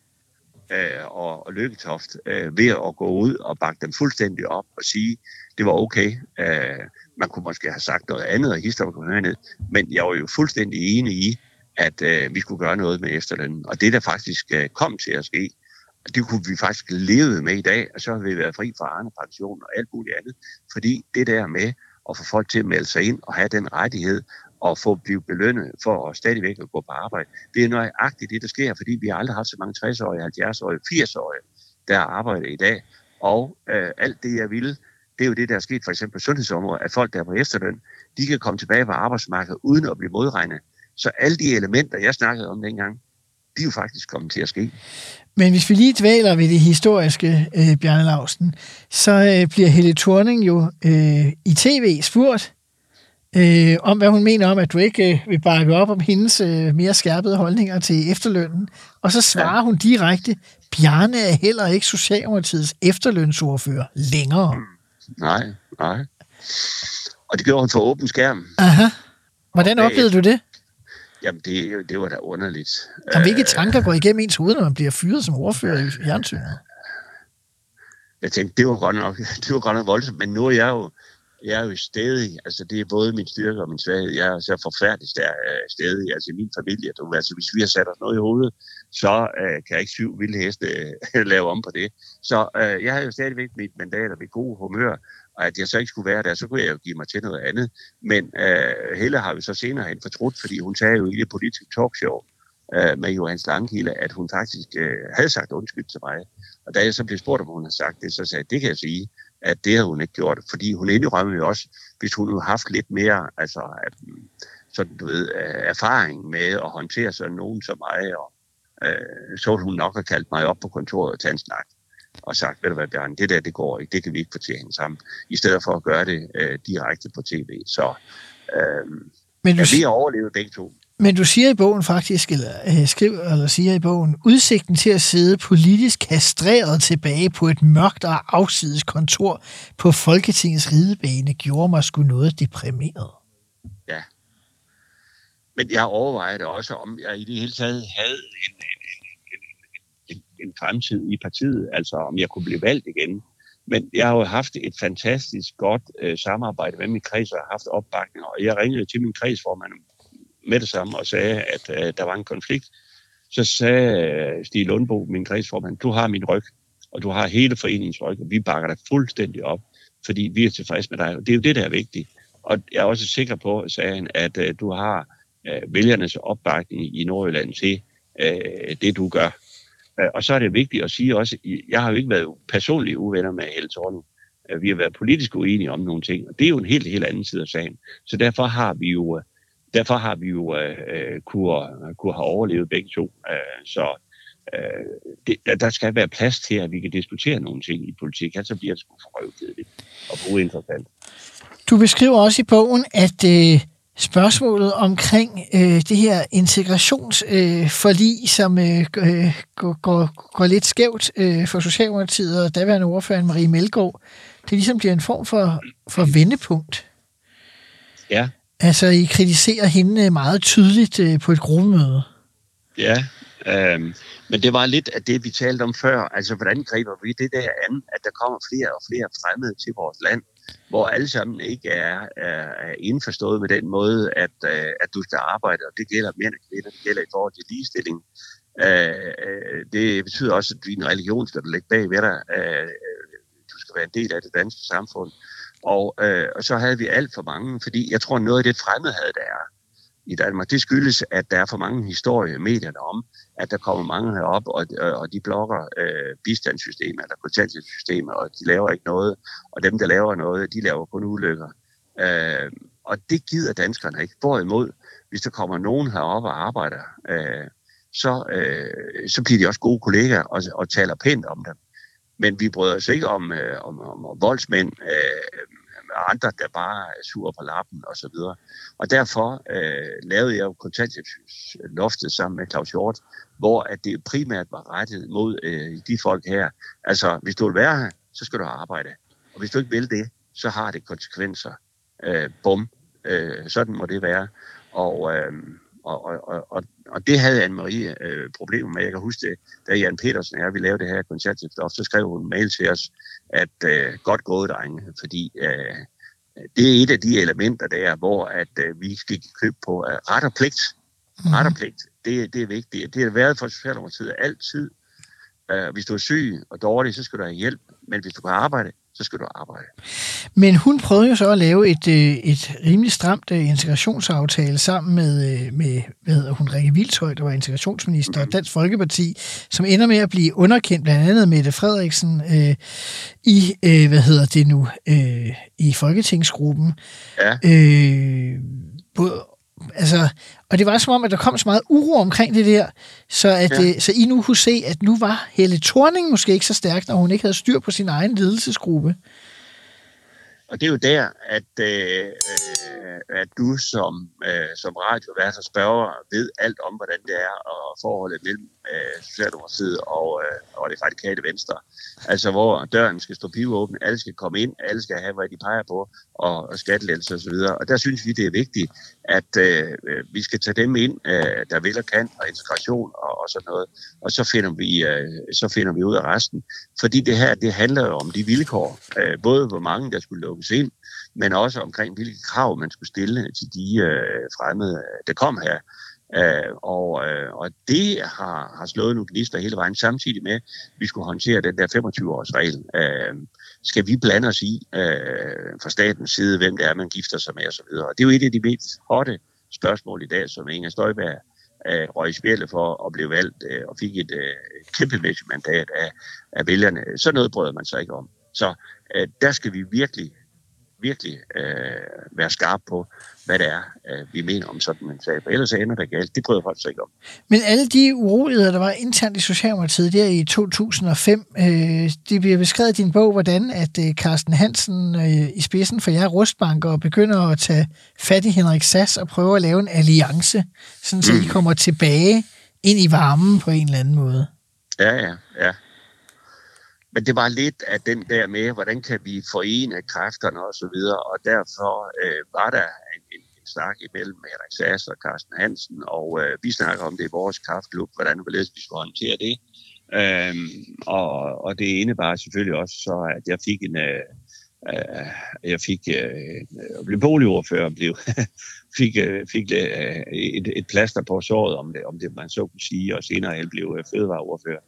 øh, og, og Lykketoft øh, ved at gå ud og bakke dem fuldstændig op og sige, det var okay. Øh, man kunne måske have sagt noget andet, og historien kunne høre ned, men jeg var jo fuldstændig enig i, at øh, vi skulle gøre noget med efterlønnen. Og det der faktisk øh, kom til at ske, det kunne vi faktisk leve med i dag, og så har vi været fri fra Arne pension og alt muligt andet. Fordi det der med at få folk til at melde sig ind og have den rettighed, og få blive belønnet for at stadigvæk at gå på arbejde. Det er nøjagtigt det, der sker, fordi vi har aldrig haft så mange 60-årige, 70-årige, 80-årige, der arbejder i dag. Og øh, alt det, jeg ville, det er jo det, der er sket for eksempel på sundhedsområdet, at folk, der er på efterløn, de kan komme tilbage på arbejdsmarkedet uden at blive modregnet. Så alle de elementer, jeg snakkede om dengang, de er jo faktisk kommet til at ske. Men hvis vi lige dvæler ved det historiske, øh, Bjarne Lausten, så øh, bliver Helle Thorning jo øh, i tv spurgt øh, om, hvad hun mener om, at du ikke øh, vil bakke op om hendes øh, mere skærpede holdninger til efterlønnen. Og så svarer ja. hun direkte, Bjarne er heller ikke Socialdemokratiets efterlønsordfører længere. Nej, nej. Og det gjorde hun for åben skærm. Aha. Hvordan oplevede du det? Jamen, det, det var da underligt. Jamen, hvilke tanker går igennem ens hoved, når man bliver fyret som ordfører i fjernsynet? Jeg tænkte, det var godt nok, [LAUGHS] det var godt nok voldsomt, men nu er jeg jo, jeg er jo stedig, altså det er både min styrke og min svaghed. Jeg er så forfærdeligt stedig, altså min familie. Du, altså hvis vi har sat os noget i hovedet, så uh, kan jeg ikke syv vilde heste uh, [LAUGHS] lave om på det. Så uh, jeg havde jo stadigvæk mit mandat og mit gode humør, og at jeg så ikke skulle være der, så kunne jeg jo give mig til noget andet. Men øh, Helle har vi så senere hen fortrudt, fordi hun sagde jo i det politiske talkshow øh, med Johannes Langkilde, at hun faktisk øh, havde sagt undskyld til mig. Og da jeg så blev spurgt, om hun har sagt det, så sagde jeg, det kan jeg sige, at det havde hun ikke gjort. Fordi hun indrømmede jo også, hvis hun havde haft lidt mere, altså sådan, du ved, øh, erfaring med at håndtere sådan nogen som mig, og, øh, så ville hun nok have kaldt mig op på kontoret og tage en snak og sagt, ved du hvad, Bjørn, det der, det går ikke, det kan vi ikke få til at hænge sammen, i stedet for at gøre det øh, direkte på tv. Så øh, Men du... ja, vi har overlevet begge to. Men du siger i bogen faktisk, eller øh, skriver, eller siger i bogen, udsigten til at sidde politisk kastreret tilbage på et mørkt og afsides kontor på Folketingets ridebane gjorde mig sgu noget deprimeret. Ja. Men jeg overvejede også, om jeg i det hele taget havde en, en, fremtid i partiet, altså om jeg kunne blive valgt igen. Men jeg har jo haft et fantastisk godt øh, samarbejde med min kreds, og har haft opbakning, og jeg ringede til min kredsformand med det samme og sagde, at øh, der var en konflikt. Så sagde øh, Stig Lundbo, min kredsformand, du har min ryg, og du har hele foreningens ryg, og vi bakker dig fuldstændig op, fordi vi er tilfredse med dig. Og det er jo det, der er vigtigt. Og jeg er også sikker på, sagde han, at øh, du har øh, vælgernes opbakning i Nordjylland til øh, det, du gør. Øh, og så er det vigtigt at sige også, jeg har jo ikke været personligt uvenner med Helle Thorning. Øh, vi har været politisk uenige om nogle ting, og det er jo en helt, helt anden side af sagen. Så derfor har vi jo øh, derfor har vi jo øh, øh kunne, kunne have overlevet begge to. Så øh, det, der skal være plads til, at vi kan diskutere nogle ting i politik, ellers bliver det sgu forrøvkedeligt og uinteressant. Du beskriver også i bogen, at øh, spørgsmålet omkring øh, det her integrationsforlig, øh, som øh, går, går, går lidt skævt øh, for Socialdemokratiet og daværende ordfører Marie Melgaard, det ligesom bliver en form for, for vendepunkt. Ja. Altså, I kritiserer hende meget tydeligt øh, på et gruppemøde. Ja, øh, men det var lidt af det, vi talte om før. Altså, hvordan griber vi det der an, at der kommer flere og flere fremmede til vores land, hvor alle sammen ikke er, er, er indforstået med den måde, at, øh, at du skal arbejde, og det gælder mere og kvinder, det gælder i forhold til ligestilling. Øh, øh det betyder også, at din religion skal du lægge bag ved dig. Øh, du skal være en del af det danske samfund. Og, øh, og så havde vi alt for mange, fordi jeg tror, noget af det fremmedhed, der er i Danmark, det skyldes, at der er for mange historier i medierne om, at der kommer mange herop, og, øh, og de blokker øh, bistandssystemer eller kontanthjælpssystemet, og de laver ikke noget, og dem, der laver noget, de laver kun ulykker. Øh, og det gider danskerne ikke. Hvorimod, hvis der kommer nogen herop og arbejder, øh, så, øh, så bliver de også gode kollegaer og, og taler pænt om dem. Men vi bryder os ikke om, øh, om, om, om voldsmænd, øh, andre, der bare er sur på lappen og så videre. Og derfor øh, lavede jeg jo kontanthjælpsloftet sammen med Claus Hjort, hvor at det primært var rettet mod øh, de folk her. Altså, hvis du vil være her, så skal du arbejde. Og hvis du ikke vil det, så har det konsekvenser. Øh, bum. Øh, sådan må det være. Og, øh, og, og, og, og det havde Anne-Marie øh, problemer med. Jeg kan huske det, da Jan Petersen og jeg, vi lavede det her koncertstift, så skrev hun en mail til os, at øh, godt gået, drenge, fordi øh, det er et af de elementer der, hvor at øh, vi skal købe på øh, ret og pligt. Mm. Ret og pligt, det, det er vigtigt. Det har været for Socialdemokratiet altid Øh, hvis du er syg og dårlig, så skal du have hjælp. Men hvis du kan arbejde, så skal du arbejde. Men hun prøvede jo så at lave et, øh, et rimelig stramt øh, integrationsaftale sammen med, øh, med hvad hedder hun, Rikke Vildshøj, der var integrationsminister, og Dansk Folkeparti, som ender med at blive underkendt, blandt andet Mette Frederiksen, øh, i, øh, hvad hedder det nu, øh, i Folketingsgruppen. Ja. Øh, både, altså, og det var som om, at der kom så meget uro omkring det der, så, at, Ja. ja. så I nu kunne se, at nu var Helle Thorning måske ikke så stærk, når hun ikke havde styr på sin egen ledelsesgruppe. Og det er jo der, at, øh, at du som, øh, som radiovært og spørger ved alt om, hvordan det er, og forholdet mellem øh, Socialdemokratiet og, øh, og det radikale venstre. Altså hvor døren skal stå pivåben, alle skal komme ind, alle skal have, hvad de peger på, og, og skattelettelser osv. Og, der synes vi, det er vigtigt, at øh, øh, vi skal tage dem ind, øh, der vil og kan, og integration og, og sådan noget. Og så finder, vi, øh, så finder vi ud af resten. Fordi det her, det handler jo om de vilkår. Øh, både hvor mange, der skulle lukkes ind, men også omkring, hvilke krav man skulle stille til de øh, fremmede, øh, der kom her. Øh, og, øh, og det har, har slået nogle gnister hele vejen, samtidig med, at vi skulle håndtere den der 25-års regel. Øh, skal vi blande os i øh, fra statens side, hvem det er, man gifter sig med osv. Og det er jo et af de mest hotte spørgsmål i dag, som Inger Støjberg øh, røg i spjældet for at blive valgt øh, og fik et øh, kæmpemæssigt mandat af, af vælgerne. Så noget brød man sig ikke om. Så øh, der skal vi virkelig virkelig øh, være skarpe på, hvad det er, øh, vi mener om sådan en sag. For ellers ender det galt. Det prøver folk sig ikke om. Men alle de uroligheder, der var internt i Socialdemokratiet der i 2005, øh, det bliver beskrevet i din bog, hvordan at øh, Carsten Hansen øh, i spidsen for jer rustbanker begynder at tage fat i Henrik Sass og prøve at lave en alliance, sådan så mm. I kommer tilbage ind i varmen på en eller anden måde. Ja, ja, ja. Men det var lidt af den der med, hvordan kan vi forene kræfterne og så videre, og derfor øh, var der en, en, en snak imellem Henrik Sass og Carsten Hansen, og øh, vi snakker om det i vores kraftklub, hvordan vi skulle håndtere det. Øhm, og, og det indebar selvfølgelig også så, at jeg fik en... Øh, Øh, jeg fik øh, blev boligordfører og blev fik, øh, fik øh, et, et plaster på såret, om det, om det man så kunne sige, og senere jeg blev øh, fødevareordfører.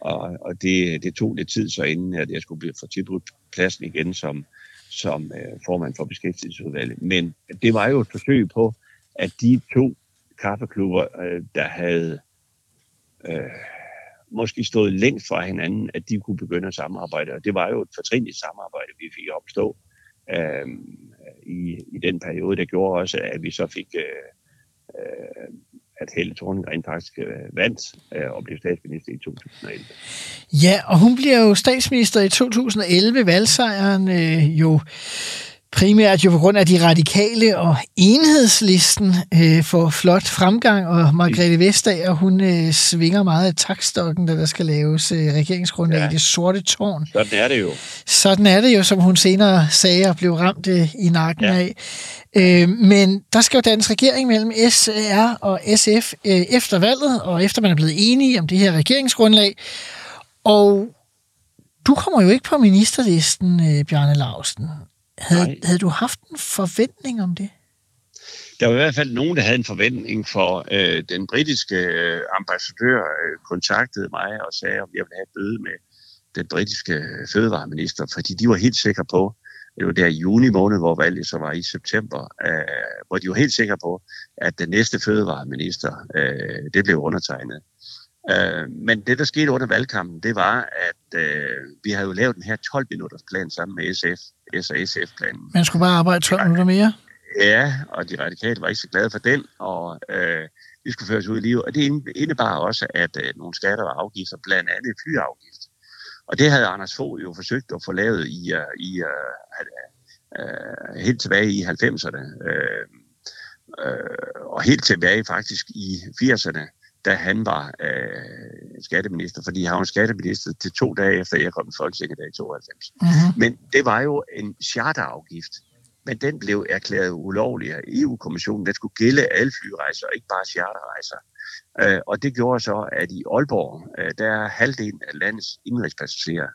Og, og det, det tog lidt tid så inden, at jeg skulle blive for tilbudt pladsen igen som, som øh, formand for beskæftigelsesudvalget. Men det var jo et forsøg på, at de to kaffeklubber, øh, der havde øh, måske stået længst fra hinanden, at de kunne begynde at samarbejde. Og det var jo et fortrinligt samarbejde, vi fik opstå øh, i, i den periode. der gjorde også, at vi så fik... Øh, øh, at Helle Thorning faktisk øh, vandt øh, og blev statsminister i 2011. Ja, og hun bliver jo statsminister i 2011. Valgsejren øh, jo primært jo på grund af de radikale og enhedslisten øh, får flot fremgang, og Margrethe Vestager, hun øh, svinger meget af takstokken, da der skal laves øh, regeringsgrundlag ja. I det sorte tårn. Sådan er det jo. Sådan er det jo, som hun senere sagde og blev ramt øh, i nakken. Ja. af. Øh, men der skal jo dannes regering mellem SR og SF øh, efter valget, og efter man er blevet enige om det her regeringsgrundlag. Og du kommer jo ikke på ministerlisten, øh, Bjarne Lausten. Havde, Nej. havde du haft en forventning om det? Der var i hvert fald nogen, der havde en forventning for øh, den britiske øh, ambassadør øh, kontaktede mig og sagde, om jeg ville have et bøde med den britiske fødevareminister, fordi de var helt sikre på, det var der i juni måned, hvor valget så var i september, øh, hvor de var helt sikre på, at den næste fødevareminister, øh, det blev undertegnet. Øh, men det, der skete under valgkampen, det var, at øh, vi havde jo lavet den her 12-minutters plan sammen med SF, S- og SF-planen. Man skulle bare arbejde 12 minutter mere. Ja, og de radikale var ikke så glade for den, og øh, vi skulle føres ud i livet. Og det inde- indebar også, at øh, nogle skatter og afgifter, blandt andet flyafgift. Og det havde Anders Fogh jo forsøgt at få lavet i, uh, i uh, uh, helt tilbage i 90'erne. Uh, uh, og helt tilbage faktisk i 80'erne, da han var uh, skatteminister. Fordi han var skatteminister til to dage efter, jeg kom i Folketinget i 92. Mm-hmm. Men det var jo en charterafgift. Men den blev erklæret ulovlig af EU-kommissionen. Den skulle gælde alle flyrejser, ikke bare charterrejser. Øh, og det gjorde så, at i Aalborg, øh, der er halvdelen af landets indrigspassagerer.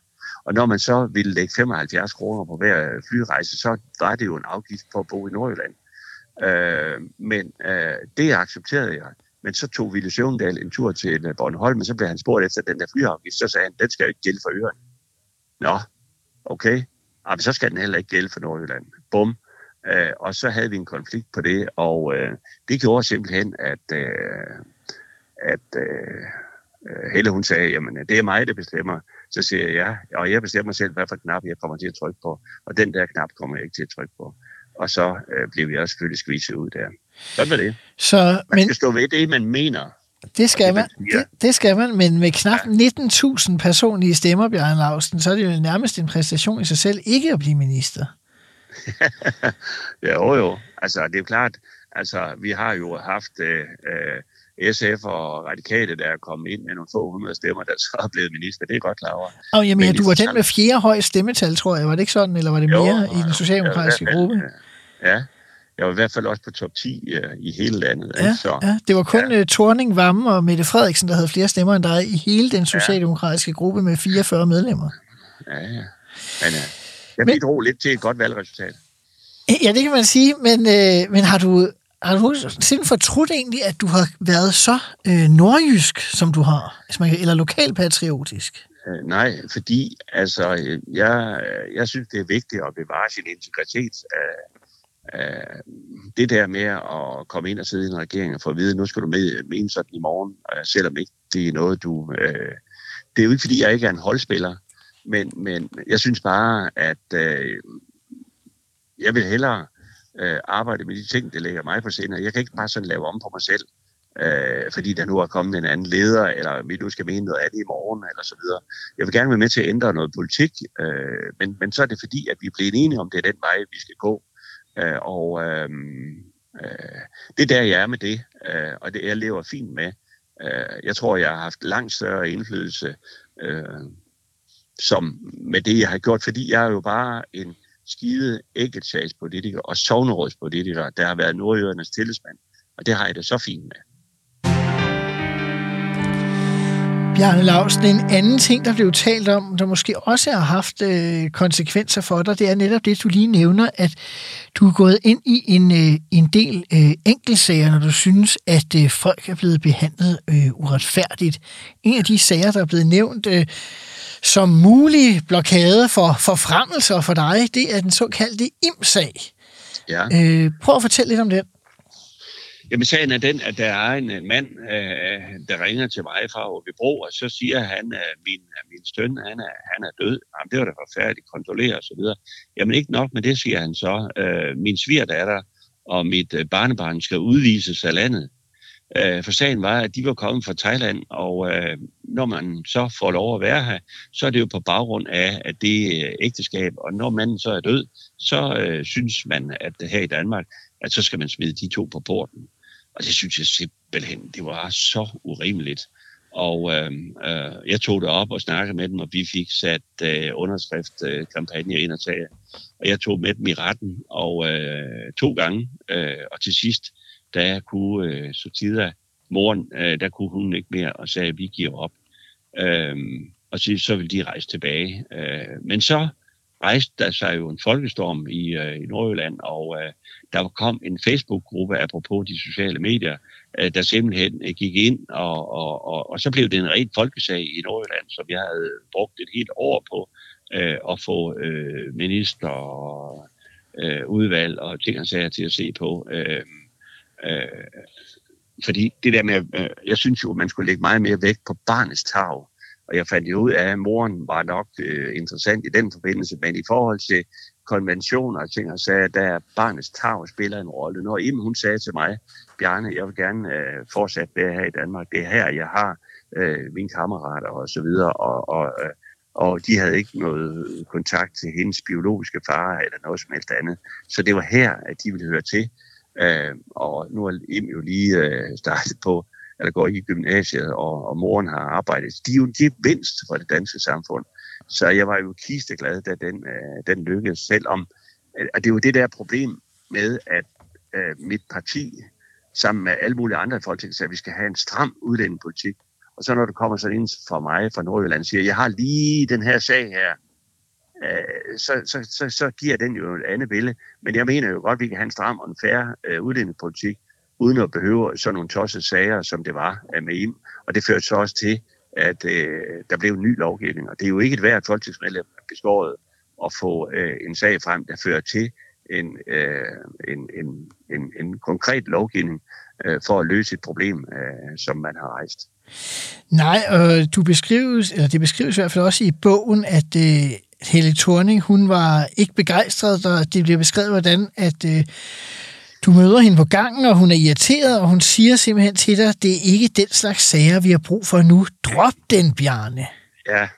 Og når man så ville lægge 75 kroner på hver flyrejse, så var det jo en afgift på at bo i Nordjylland. Øh, men øh, det accepterede jeg. Men så tog Ville Søvndal en tur til øh, Bornholm, og så blev han spurgt efter den der flyafgift. Så sagde han, den skal jo ikke gælde for øerne. Nå, okay. Ah, jamen, så skal den heller ikke gælde for Nordjylland. Bum. Øh, og så havde vi en konflikt på det, og øh, det gjorde simpelthen, at, øh, at øh, Helle hun sagde, jamen det er mig, der bestemmer. Så siger jeg, ja, og jeg bestemmer selv, hvad for knap jeg kommer til at trykke på. Og den der knap kommer jeg ikke til at trykke på. Og så øh, blev jeg også selvfølgelig skvise ud der. Sådan var det. Så, Man men, skal stå ved det, man mener. det skal det, man, det, det skal man, men med knap 19.000 personlige stemmer, Bjørn Lausten, så er det jo nærmest en præstation i sig selv ikke at blive minister. [LAUGHS] Ja, jo jo. Altså, det er klart, altså, vi har jo haft øh, øh, SF og Radikale, der er kommet ind med nogle få hundrede stemmer, der så er blevet minister. Det er godt klar over. Og jeg mener, Men du var den med fjerde høj stemmetal, tror jeg. Var det ikke sådan, eller var det mere Jo, i den socialdemokratiske ja, gruppe? Ja, jeg var i hvert fald også på top 10 øh, i hele landet. Ja, ikke? så, ja, det var kun ja. Thorning, Vamme og Mette Frederiksen, der havde flere stemmer end dig i hele den socialdemokratiske gruppe med 44 medlemmer. ja, ja. Men, øh, jeg bidrog lidt til et godt valgresultat. Ja, det kan man sige, men, øh, men har du, har du nogensinde fortrudt egentlig, at du har været så øh, nordjysk, som du har, kan, eller lokalpatriotisk? Øh, nej, fordi altså, øh, jeg, jeg synes, det er vigtigt at bevare sin integritet. Øh, øh, det der med at komme ind og sidde i en regering og få at vide, nu skal du med, mene sådan i morgen, øh, selvom ikke det er noget, du... Øh, det er jo ikke, fordi jeg ikke er en holdspiller, men, men jeg synes bare, at øh, jeg vil hellere øh, arbejde med de ting, der ligger mig på sinde. Jeg kan ikke bare sådan lave om på mig selv, øh, fordi der nu er kommet en anden leder, eller vi nu skal mene noget andet i morgen, eller så videre. Jeg vil gerne være med til at ændre noget politik, øh, men, men så er det fordi, at vi er blevet enige om, det er den vej, vi skal gå. Øh, og øh, øh, det er der, jeg er med det, øh, og det jeg lever fint med. Øh, jeg tror, jeg har haft langt større indflydelse øh, som med det, jeg har gjort, fordi jeg er jo bare en skide enkeltsagspolitiker og sovnerådspolitiker, der har været nordjydernes tillidsmand. Og det har jeg det så fint med. Bjarne Lausen, en anden ting, der blev talt om, der måske også har haft øh, konsekvenser for dig, det er netop det, du lige nævner, at du er gået ind i en, øh, en del øh, enkeltsager, når du synes, at øh, folk er blevet behandlet øh, uretfærdigt. En af de sager, der er blevet nævnt øh, som mulig blokade for forfremmelser for dig, det er den såkaldte IM-sag. Ja. Øh, prøv at fortælle lidt om den. Jamen, sagen er den, at der er en mand, øh, der ringer til mig fra Åbibro, og så siger han, at min, at min søn, han er, han er død. Jamen, det var da forfærdeligt, kontrollere og så videre. Jamen, ikke nok med det, siger han så. Øh, min svigerdatter og mit øh, barnebarn skal udvises af landet. Øh, for sagen var, at de var kommet fra Thailand, og øh, når man så får lov at være her, så er det jo på baggrund af, at det øh, ægteskab, og når manden så er død, så øh, synes man, at her i Danmark, at så skal man smide de to på porten. Og det synes jeg simpelthen, det var så urimeligt. Og øh, øh, jeg tog det op og snakkede med dem, og vi fik sat øh, underskriftkampagne øh, ind og tage. Og jeg tog med dem i retten, og øh, to gange, øh, og til sidst, der kunne øh, Sotida, moren, øh, der kunne hun ikke mere, og sagde, at vi giver op. Øh, og så, så ville de rejse tilbage. Øh, men så rejste der sig jo en folkestorm i, øh, i Nordjylland, og øh, der kom en Facebook-gruppe, apropos de sociale medier, øh, der simpelthen øh, gik ind, og, og, og, og så blev det en ren folkesag i Nordjylland, som jeg havde brugt et helt år på øh, at få øh, minister og øh, udvalg og ting og sager til at se på. Øh, øh, fordi det der med, øh, jeg synes jo, man skulle lægge meget mere vægt på barnets tag. Og jeg fandt jo ud af, at moren var nok øh, interessant i den forbindelse, men i forhold til konventioner og ting, og sagde, at der barnets tag spiller en rolle. Når Im, hun sagde til mig, Bjarne, jeg vil gerne øh, fortsætte det her i Danmark. Det er her, jeg har øh, mine kammerater og så videre, og, og, øh, og de havde ikke noget kontakt til hendes biologiske far eller noget som helst andet. Så det var her, at de ville høre til. Øh, og nu er Im jo lige øh, startet på, eller går i gymnasiet, og, og moren har arbejdet. De er jo en gevinst for det danske samfund. Så jeg var jo kisteglad, da den, øh, den lykkedes, selvom, øh, og det er jo det der problem med, at øh, mit parti, sammen med alle mulige andre i Folketinget, siger, at vi skal have en stram udlændingepolitik. Og så når du kommer sådan ind fra mig fra Nordjylland og siger, jeg har lige den her sag her, øh, så, så, så, så giver den jo et andet billede. Men jeg mener jo godt, at vi kan have en stram og en færre øh, udlændingepolitik, uden at behøve sådan nogle tossede sager, som det var med im. Og det førte så også til, at øh, der blev en ny lovgivning. Og det er jo ikke et hvert folketingsmedlem beskåret at få øh, en sag frem, der fører til en, øh, en, en, en, en konkret lovgivning øh, for at løse et problem, øh, som man har rejst. Nej, og du beskrives, eller det beskrives i hvert fald også i bogen, at øh, Helle Thorning, hun var ikke begejstret, og det bliver beskrevet, hvordan at øh, du møder hende på gangen, og hun er irriteret, og hun siger simpelthen til dig, det er ikke den slags sager, vi har brug for nu. Drop den, Bjarne. Ja,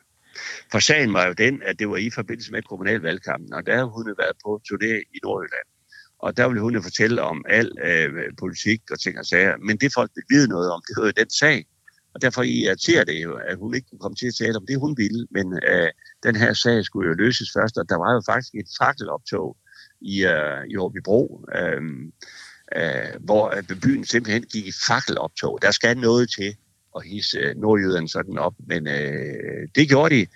for sagen var jo den, at det var i forbindelse med kommunalvalgkampen, og der havde hun været på turné i Nordjylland. Og der ville hun jo fortælle om al øh, politik og ting og sager. Men det folk ville vide noget om, det var jo den sag. Og derfor irriterer det jo, at hun ikke kunne komme til at tale om det, hun ville. Men øh, den her sag skulle jo løses først, og der var jo faktisk et fakkeloptog i, øh, i Åbibro, øh, øh, hvor øh, byen simpelthen gik i fakkeloptog. Der skal noget til at hisse øh, nordjyderne sådan op, men øh, det gjorde de.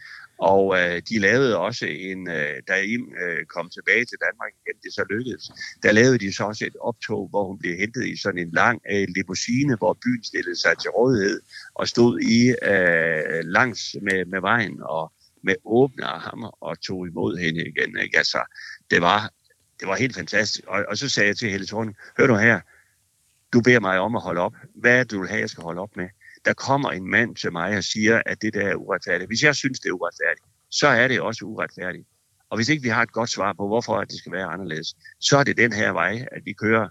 Og øh, de lavede også en, øh, da Im øh, kom tilbage til Danmark igen, det så lykkedes, der lavede de så også et optog, hvor hun blev hentet i sådan en lang øh, limousine, hvor byen stillede sig til rådighed og stod i øh, langs med, med vejen og med åbne arme og tog imod hende igen. Ikke? Altså, det var, det var helt fantastisk. Og, og så sagde jeg til Helle Thorning, hør du her, du beder mig om at holde op. Hvad er det, du vil have, jeg skal holde op med? der kommer en mand til mig og siger, at det der er uretfærdigt. Hvis jeg synes, det er uretfærdigt, så er det også uretfærdigt. Og hvis ikke vi har et godt svar på, hvorfor det skal være anderledes, så er det den her vej, at vi kører.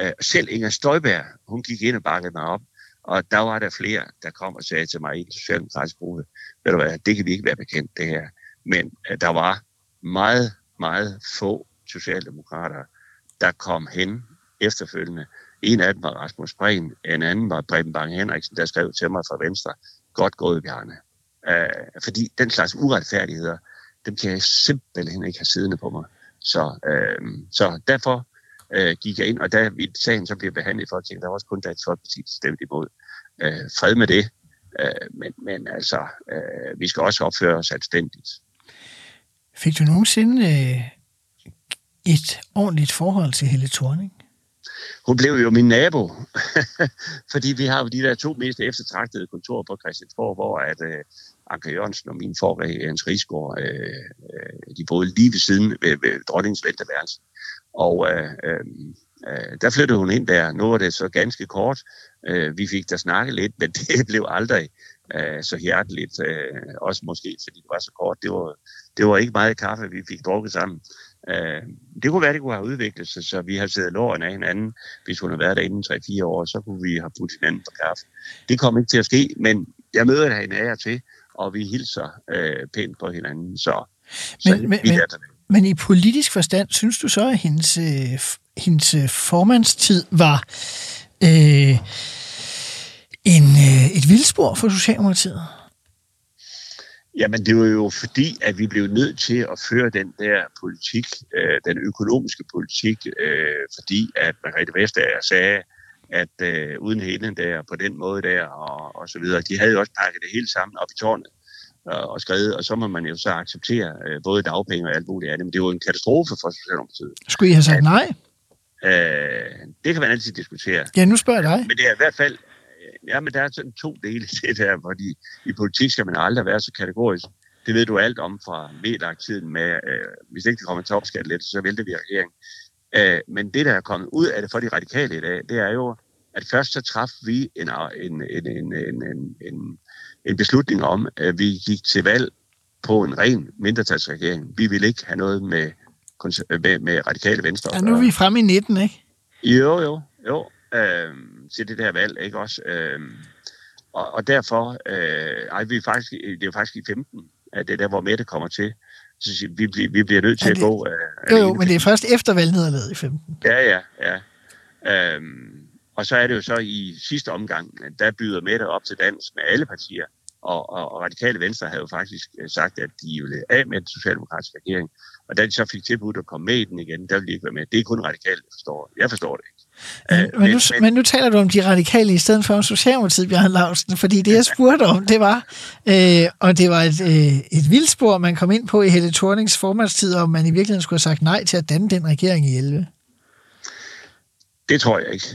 Øh, selv Inger Støjberg, hun gik ind og bakkede mig op, og der var der flere, der kom og sagde til mig i en socialdemokratisk gruppe, ved du hvad, det kan vi ikke være bekendt, det her. Men øh, der var meget, meget få socialdemokrater, der kom hen efterfølgende en af dem var Rasmus Prehn, en anden var Preben Bang Henriksen, der skrev til mig fra Venstre, godt gået, Bjarne. Øh, fordi den slags uretfærdigheder, dem kan jeg simpelthen ikke have siddende på mig. Så, øh, så derfor øh, gik jeg ind, og da sagen så blev behandlet i Folketinget, der var også kun Dansk Folkeparti, stemt imod. Øh, fred med det. øh, men, men altså, øh, vi skal også opføre os anstændigt. Fik du nogensinde øh, et ordentligt forhold til Helle Thorning? hun blev jo min nabo, [LAUGHS] fordi vi har jo de der to mest eftertragtede kontorer på Christiansborg, hvor at øh, uh, Anke Jørgensen og min forrige, Hans Rigsgaard, uh, øh, uh, øh, de boede lige ved siden ved, ved dronningens venteværelse. Og uh, uh, uh, der flyttede hun ind der. Nu var det så ganske kort. Uh, vi fik da snakket lidt, men [LAUGHS] det blev aldrig uh, så hjerteligt. Uh, også måske, fordi det var så kort. Det var, det var ikke meget kaffe, vi fik drukket sammen. Øh, det kunne være, det kunne have udviklet sig, så vi har siddet låren af hinanden. Hvis hun har været der inden 3-4 år, så kunne vi have putt hinanden på kaffe. Det kom ikke til at ske, men jeg møder hende af til, og vi hilser øh, pænt på hinanden. Så, men, så men, men, men i politisk forstand, synes du så, at hendes, øh, hendes øh, formandstid var øh, en, øh, et vildspor for Socialdemokratiet? Jamen, det var jo fordi, at vi blev nødt til at føre den der politik, øh, den økonomiske politik, øh, fordi at Margrethe Vestager sagde, at øh, uden hende der, på den måde der, og, og så videre, de havde jo også pakket det hele sammen op i tårnet og, og skrevet, og så må man jo så acceptere øh, både dagpenge og alt muligt andet, men det var en katastrofe for Socialdemokratiet. Skulle I have sagt nej? Øh, det kan man altid diskutere. Ja, nu spørger jeg dig. Men det er i hvert fald ja, men der er sådan to dele [LAUGHS] til det her, fordi i politik skal man aldrig være så kategorisk. Det ved du alt om fra vedlagt-tiden med, øh, hvis ikke det kommer til opskattelet, så vælter vi regeringen. Øh, men det, der er kommet ud af det for de radikale i dag, det er jo, at først så træffede vi en, en, en, en, en, en, en, en beslutning om, at vi gik til valg på en ren mindretalsregering. Vi ville ikke have noget med, med, med radikale venstre. Ja, nu er vi fremme i 19, ikke? Jo, jo, jo øh, til det der valg, ikke også? Øh, og, og derfor, øh, ej, vi er faktisk, det er jo faktisk i 15, at det er der, hvor Mette kommer til. Så vi, bliver, vi bliver nødt til det, at gå... Øh, jo, jo, men det er først efter valgnederlaget i 15. Ja, ja, ja. Øhm, og så er det jo så i sidste omgang, der byder Mette op til dans med alle partier. Og, og, og Radikale Venstre havde jo faktisk øh, sagt, at de ville af med den socialdemokratiske regering. Og da de så fik tilbudt at komme med i den igen, der ville de ikke være med. Det er kun radikale, der forstår. Jeg forstår det ikke. Men, øh, men, nu, men, nu taler du om de radikale i stedet for om Socialdemokratiet, Bjørn Lausen, fordi det, jeg spurgte om, det var, øh, og det var et, øh, et vildspor, man kom ind på i Helle Thornings formandstid, om man i virkeligheden skulle have sagt nej til at danne den regering i 11. Det tror jeg ikke.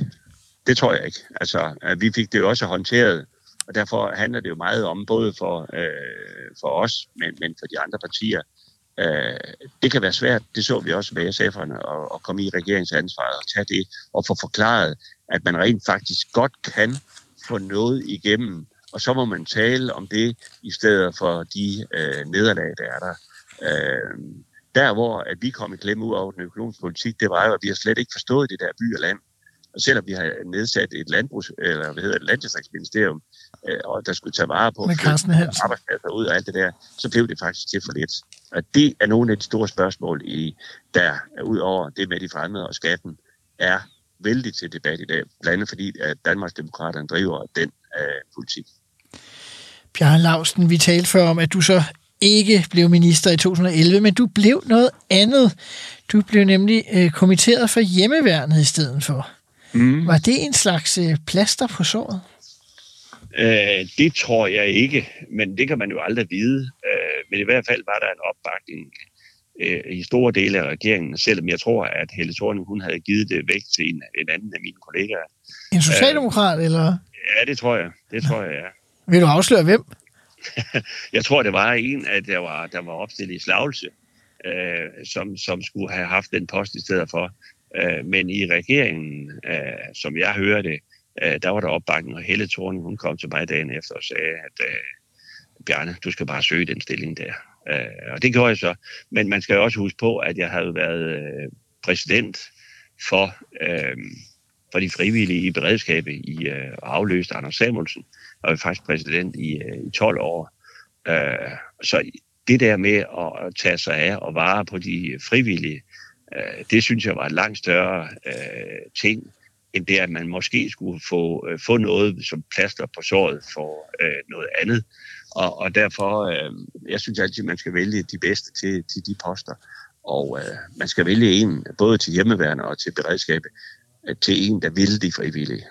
det tror jeg ikke. Altså, vi fik det jo også håndteret, og derfor handler det jo meget om, både for, øh, for os, men, men for de andre partier. Øh, det kan være svært, det så vi også med SF'erne, at, at komme i regeringsansvaret og tage det og få forklaret, at man rent faktisk godt kan få noget igennem, og så må man tale om det i stedet for de øh, nederlag, der er der. Øh, der, hvor at vi kom i klemme ud over den økonomiske politik, det var jo, at vi har slet ikke forstået det der by og land. Og selvom vi har nedsat et landbrugs, eller hvad hedder det, landdistriktsministerium, øh, og der skulle tage vare på arbejdspladser ud og alt det der, så blev det faktisk til for lidt. Og det er nogle af de store spørgsmål, i, der ud over det med de fremmede og skatten, er vældig til debat i dag. Blandt andet fordi, at Danmarks Demokraterne driver den øh, politik. Bjarne Lausten, vi talte før om, at du så ikke blev minister i 2011, men du blev noget andet. Du blev nemlig øh, kommitteret for hjemmeværnet i stedet for. Mm. Var det en slags øh, plaster på såret? Øh, det tror jeg ikke, men det kan man jo aldrig vide. Øh, men i hvert fald var der en opbakning øh, i store dele af regeringen, selvom jeg tror, at Helle Thorning, hun havde givet det væk til en, en anden af mine kollegaer. En socialdemokrat, eller Ja, det tror jeg. Det tror jeg, ja. vil du afsløre hvem? [LAUGHS] Jeg tror, det var en, at der var, der var opstillet i Slagelse, øh, som, som skulle have haft den post i stedet for. Øh, men i regeringen, øh, som jeg hører det, øh, der var der opbakning, og Helle Thorning, hun kom til mig dagen efter og sagde, at øh, Bjarne, du skal bare søge den stilling der. Øh, og det gjorde jeg så. Men man skal jo også huske på, at jeg havde været øh, præsident for, øh, for de frivillige i beredskabet i øh, afløst Anders Samuelsen, og var faktisk præsident i, øh, i 12 år. Øh, så det der med at tage sig af og vare på de frivillige, øh, det synes jeg var en langt større øh, ting, end det, at man måske skulle få, øh, få noget som plaster på såret for øh, noget andet. Og, og derfor, øh, jeg synes altid, man skal vælge de bedste til, til de poster. Og øh, man skal vælge en, både til hjemmeværende og til beredskabet, øh, til en, der vil de frivillige.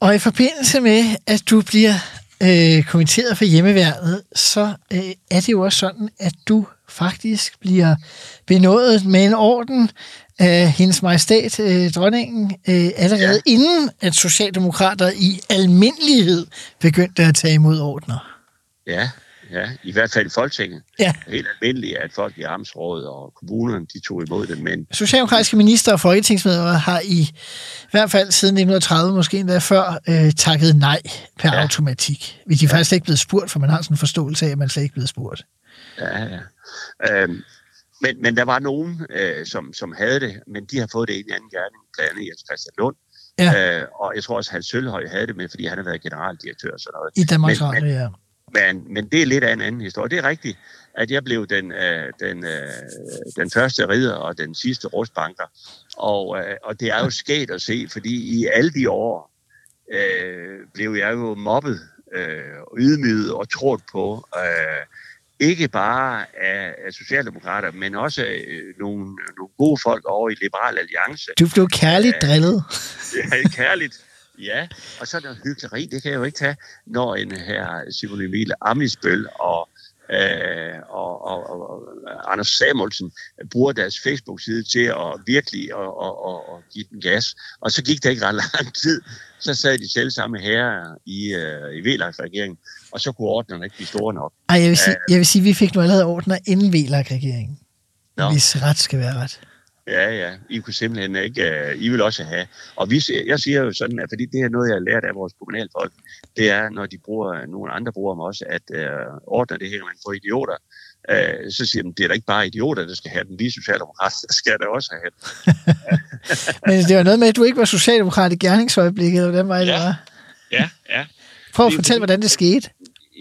Og i forbindelse med, at du bliver øh, kommenteret for hjemmeværnet, så øh, er det jo også sådan, at du faktisk bliver benådet med en orden af hendes majestæt, øh, dronningen, øh, allerede ja. inden at socialdemokrater i almindelighed begyndte at tage imod ordner. Ja, ja, i hvert fald i Folketinget. Ja. Helt almindeligt, at folk i Amtsrådet og kommunerne, de tog imod det, men Socialdemokratiske minister og folketingsmedlemmer har i hvert fald siden 1930, måske endda før, øh, takket nej per ja. Ja. automatik. Vi er de faktisk ikke blevet spurgt, for man har sådan en forståelse af, at man slet ikke er blevet spurgt. Ja, ja. Øhm, men, men der var nogen, øh, som, som havde det, men de har fået det en anden gerning, blandt andet Jens Christian Lund. Ja. Øh, og jeg tror også, at Hans Sølhøj havde det med, fordi han har været generaldirektør og sådan noget. I Danmarks Men- Radio, ja. Men, men det er lidt af en anden historie. Det er rigtigt, at jeg blev den, øh, den, øh, den første ridder og den sidste rustbanker. Og, øh, og det er jo sket at se, fordi i alle de år øh, blev jeg jo mobbet, øh, ydmyget og trådt på. Øh, ikke bare af, af socialdemokrater, men også øh, nogle, nogle gode folk over i Liberal Alliance. Du blev kærligt drillet. [LAUGHS] Er kærligt. Ja, og så er der hyggeleri, det kan jeg jo ikke tage, når en her Simon Emil Amisbøl og, øh, og, og, og, og Anders Samuelsen bruger deres Facebook-side til at virkelig at, at, at, at give den gas. Og så gik det ikke ret lang tid, så sad de selv samme her i, øh, i VLAG-regeringen, og så kunne ordnerne ikke blive store nok. Ej, jeg vil sige, jeg vil sige vi fik nu allerede ordner inden VLAG-regeringen. Nå. Hvis ret skal være ret. Ja, ja. I kunne simpelthen ikke... Uh, I vil også have... Og vi, jeg siger jo sådan, at fordi det er noget, jeg har lært af vores kommunalfolk, det er, når de bruger, nogle andre bruger dem også, at uh, ordner det hænger man på idioter. Uh, så siger de, det er da ikke bare idioter, der skal have den. Vi socialdemokrater skal da også have den. [LAUGHS] Men det var noget med, at du ikke var socialdemokrat i gerningsøjeblikket, eller hvordan var det, Ja. det var? Ja, ja. Prøv at fortælle, hvordan det skete.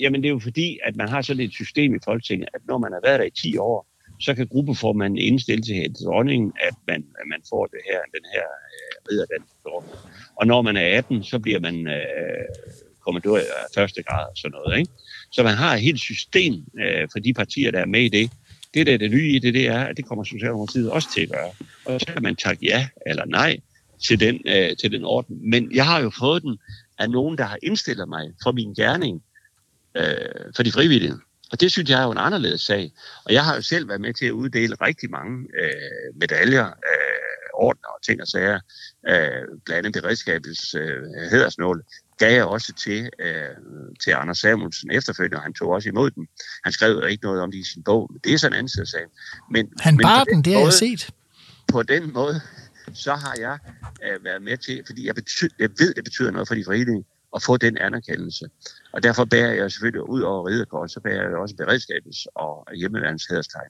Jamen, det er jo fordi, at man har sådan et system i Folketinget, at når man har været der i 10 år, så kan gruppeformanden indstille til dronningen, at man, at man får det her, den her øh, ridderdansk Og når man er 18, så bliver man øh, kommandør af første grad og sådan noget. Ikke? Så man har et helt system øh, for de partier, der er med i det. Det, der er det nye i det, det er, at det kommer Socialdemokratiet også til at gøre. Og så kan man takke ja eller nej til den, øh, til den orden. Men jeg har jo fået den af nogen, der har indstillet mig for min gerning øh, for de frivillige. Og det synes jeg er jo en anderledes sag. Og jeg har jo selv været med til at uddele rigtig mange øh, medaljer øh, ordner og ting og sager, øh, blandt andet beredskabets øh, hedersnål, gav jeg også til, øh, til Anders Samuelsen efterfølgende, og han tog også imod den. Han skrev jo ikke noget om det i sin bog, men det er sådan en anden side af sagen. Men, Han men bar på den, det har jeg set. På den måde, så har jeg øh, været med til, fordi jeg, bety- jeg ved, det betyder noget for de foreninger, at få den anerkendelse. Og derfor bærer jeg selvfølgelig ud over ridderkort, så bærer jeg også beredskabets og hjemmeværens hæderstegn.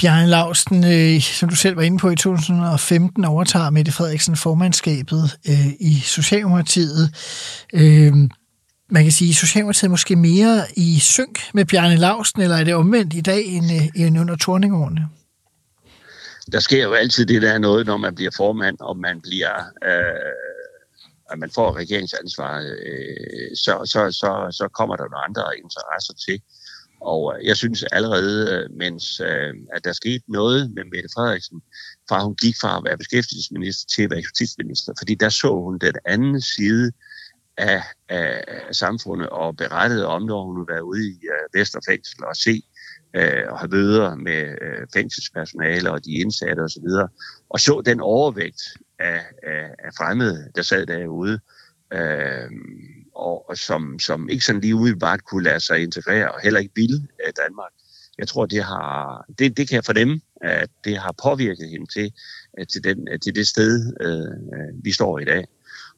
Bjarne Lausten, øh, som du selv var inde på, i 2015 overtager Mette Frederiksen formandskabet øh, i Socialdemokratiet. Øh, man kan sige, at Socialdemokratiet er måske mere i synk med Bjarne Lausten, eller er det omvendt i dag end, øh, end under torningårene? Der sker jo altid det der noget, når man bliver formand, og man bliver... Øh, at man får regeringsansvaret, øh, så, så, så, så kommer der nogle andre interesser til. Og øh, jeg synes allerede, øh, mens øh, at der skete noget med Mette Frederiksen, fra hun gik fra at være beskæftigelsesminister til at være justitsminister, fordi der så hun den anden side af, af, af samfundet og berettede om, når hun var ude i øh, Vesterfængsel og se øh, og have møder med øh, fængselspersonale og de indsatte osv., og så den overvægt af, af, af fremmede, der sad derude, øh, og, og som, som ikke sådan lige umiddelbart kunne lade sig integrere, og heller ikke ville af Danmark. Jeg tror, det har det, det kan jeg fornemme, at det har påvirket hende til, øh, til, den, øh, til det sted, øh, øh, vi står i dag.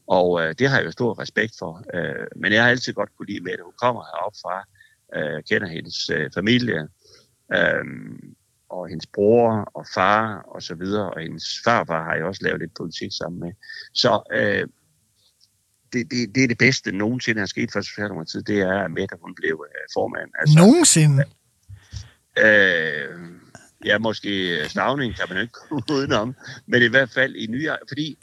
Og øh, det har jeg jo stor respekt for. Øh, men jeg har altid godt kunne lide med, at hun kommer herop fra, øh, kender hendes øh, familie, øh, og hendes bror og far og så videre, og hendes farfar har jeg også lavet lidt politik sammen med. Så øh, det, det, det er det bedste nogensinde er sket for Socialdemokratiet, det er, at Mette hun blev øh, formand. Altså, Nogensinde? Øh, ja, måske Stavning kan man ikke komme [LAUGHS] udenom, men i hvert fald i nye, fordi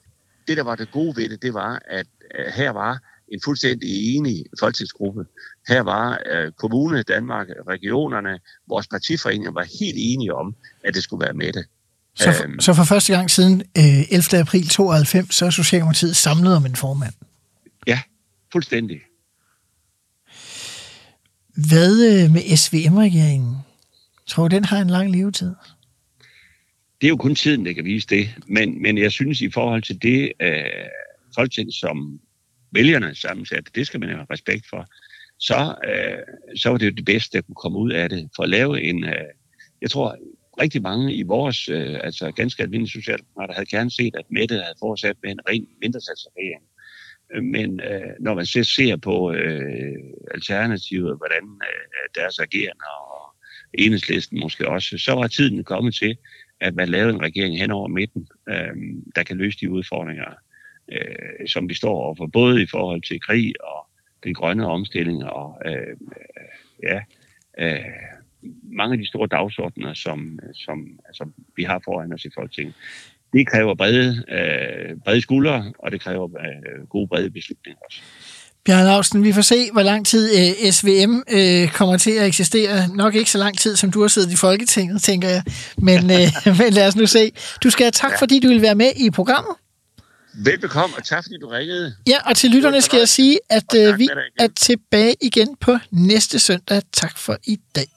det, der var det gode ved det, det var, at øh, her var en fuldstændig enig folketingsgruppe. Her var øh, kommune, Danmark, regionerne, vores partiforeninger var helt enige om, at det skulle være med det. Så for, Øhm. så for første gang siden øh, 11. april 92, så er Socialdemokratiet samlet om en formand. Ja, fuldstændig. Hvad øh, med SVM-regeringen? Tror du, den har en lang levetid? Det er jo kun tiden, der kan vise det. Men, men jeg synes, i forhold til det øh, folketing, som vælgerne sammensat, det skal man have respekt for, så, øh, så var det jo det bedste, der kunne komme ud af det. For at lave en, øh, jeg tror, rigtig mange i vores, øh, altså ganske almindelige socialdemokrater, havde gerne set, at Mette havde fortsat med en ren mindretalsregering. Øh, men øh, når man så ser på øh, alternativet, hvordan øh, deres agerende og enhedslisten måske også, så var tiden kommet til, at man lavede en regering hen over midten, øh, der kan løse de udfordringer, øh, som vi står overfor, både i forhold til krig og den grønne omstilling og øh, ja, øh, mange af de store dagsordner, som, som altså, vi har foran os i Folketinget. Det kræver brede, øh, brede skuldre, og det kræver øh, gode brede beslutninger også. Bjørn Lausten, vi får se, hvor lang tid øh, SVM øh, kommer til at eksistere. Nok ikke så lang tid, som du har siddet i Folketinget, tænker jeg. Men, [LAUGHS] øh, men lad os nu se. Du skal have tak, ja. fordi du vil være med i programmet. Velbekomme, og tak fordi du ringede. Ja, og til lytterne skal jeg sige, at øh, vi er tilbage igen på næste søndag. Tak for i dag.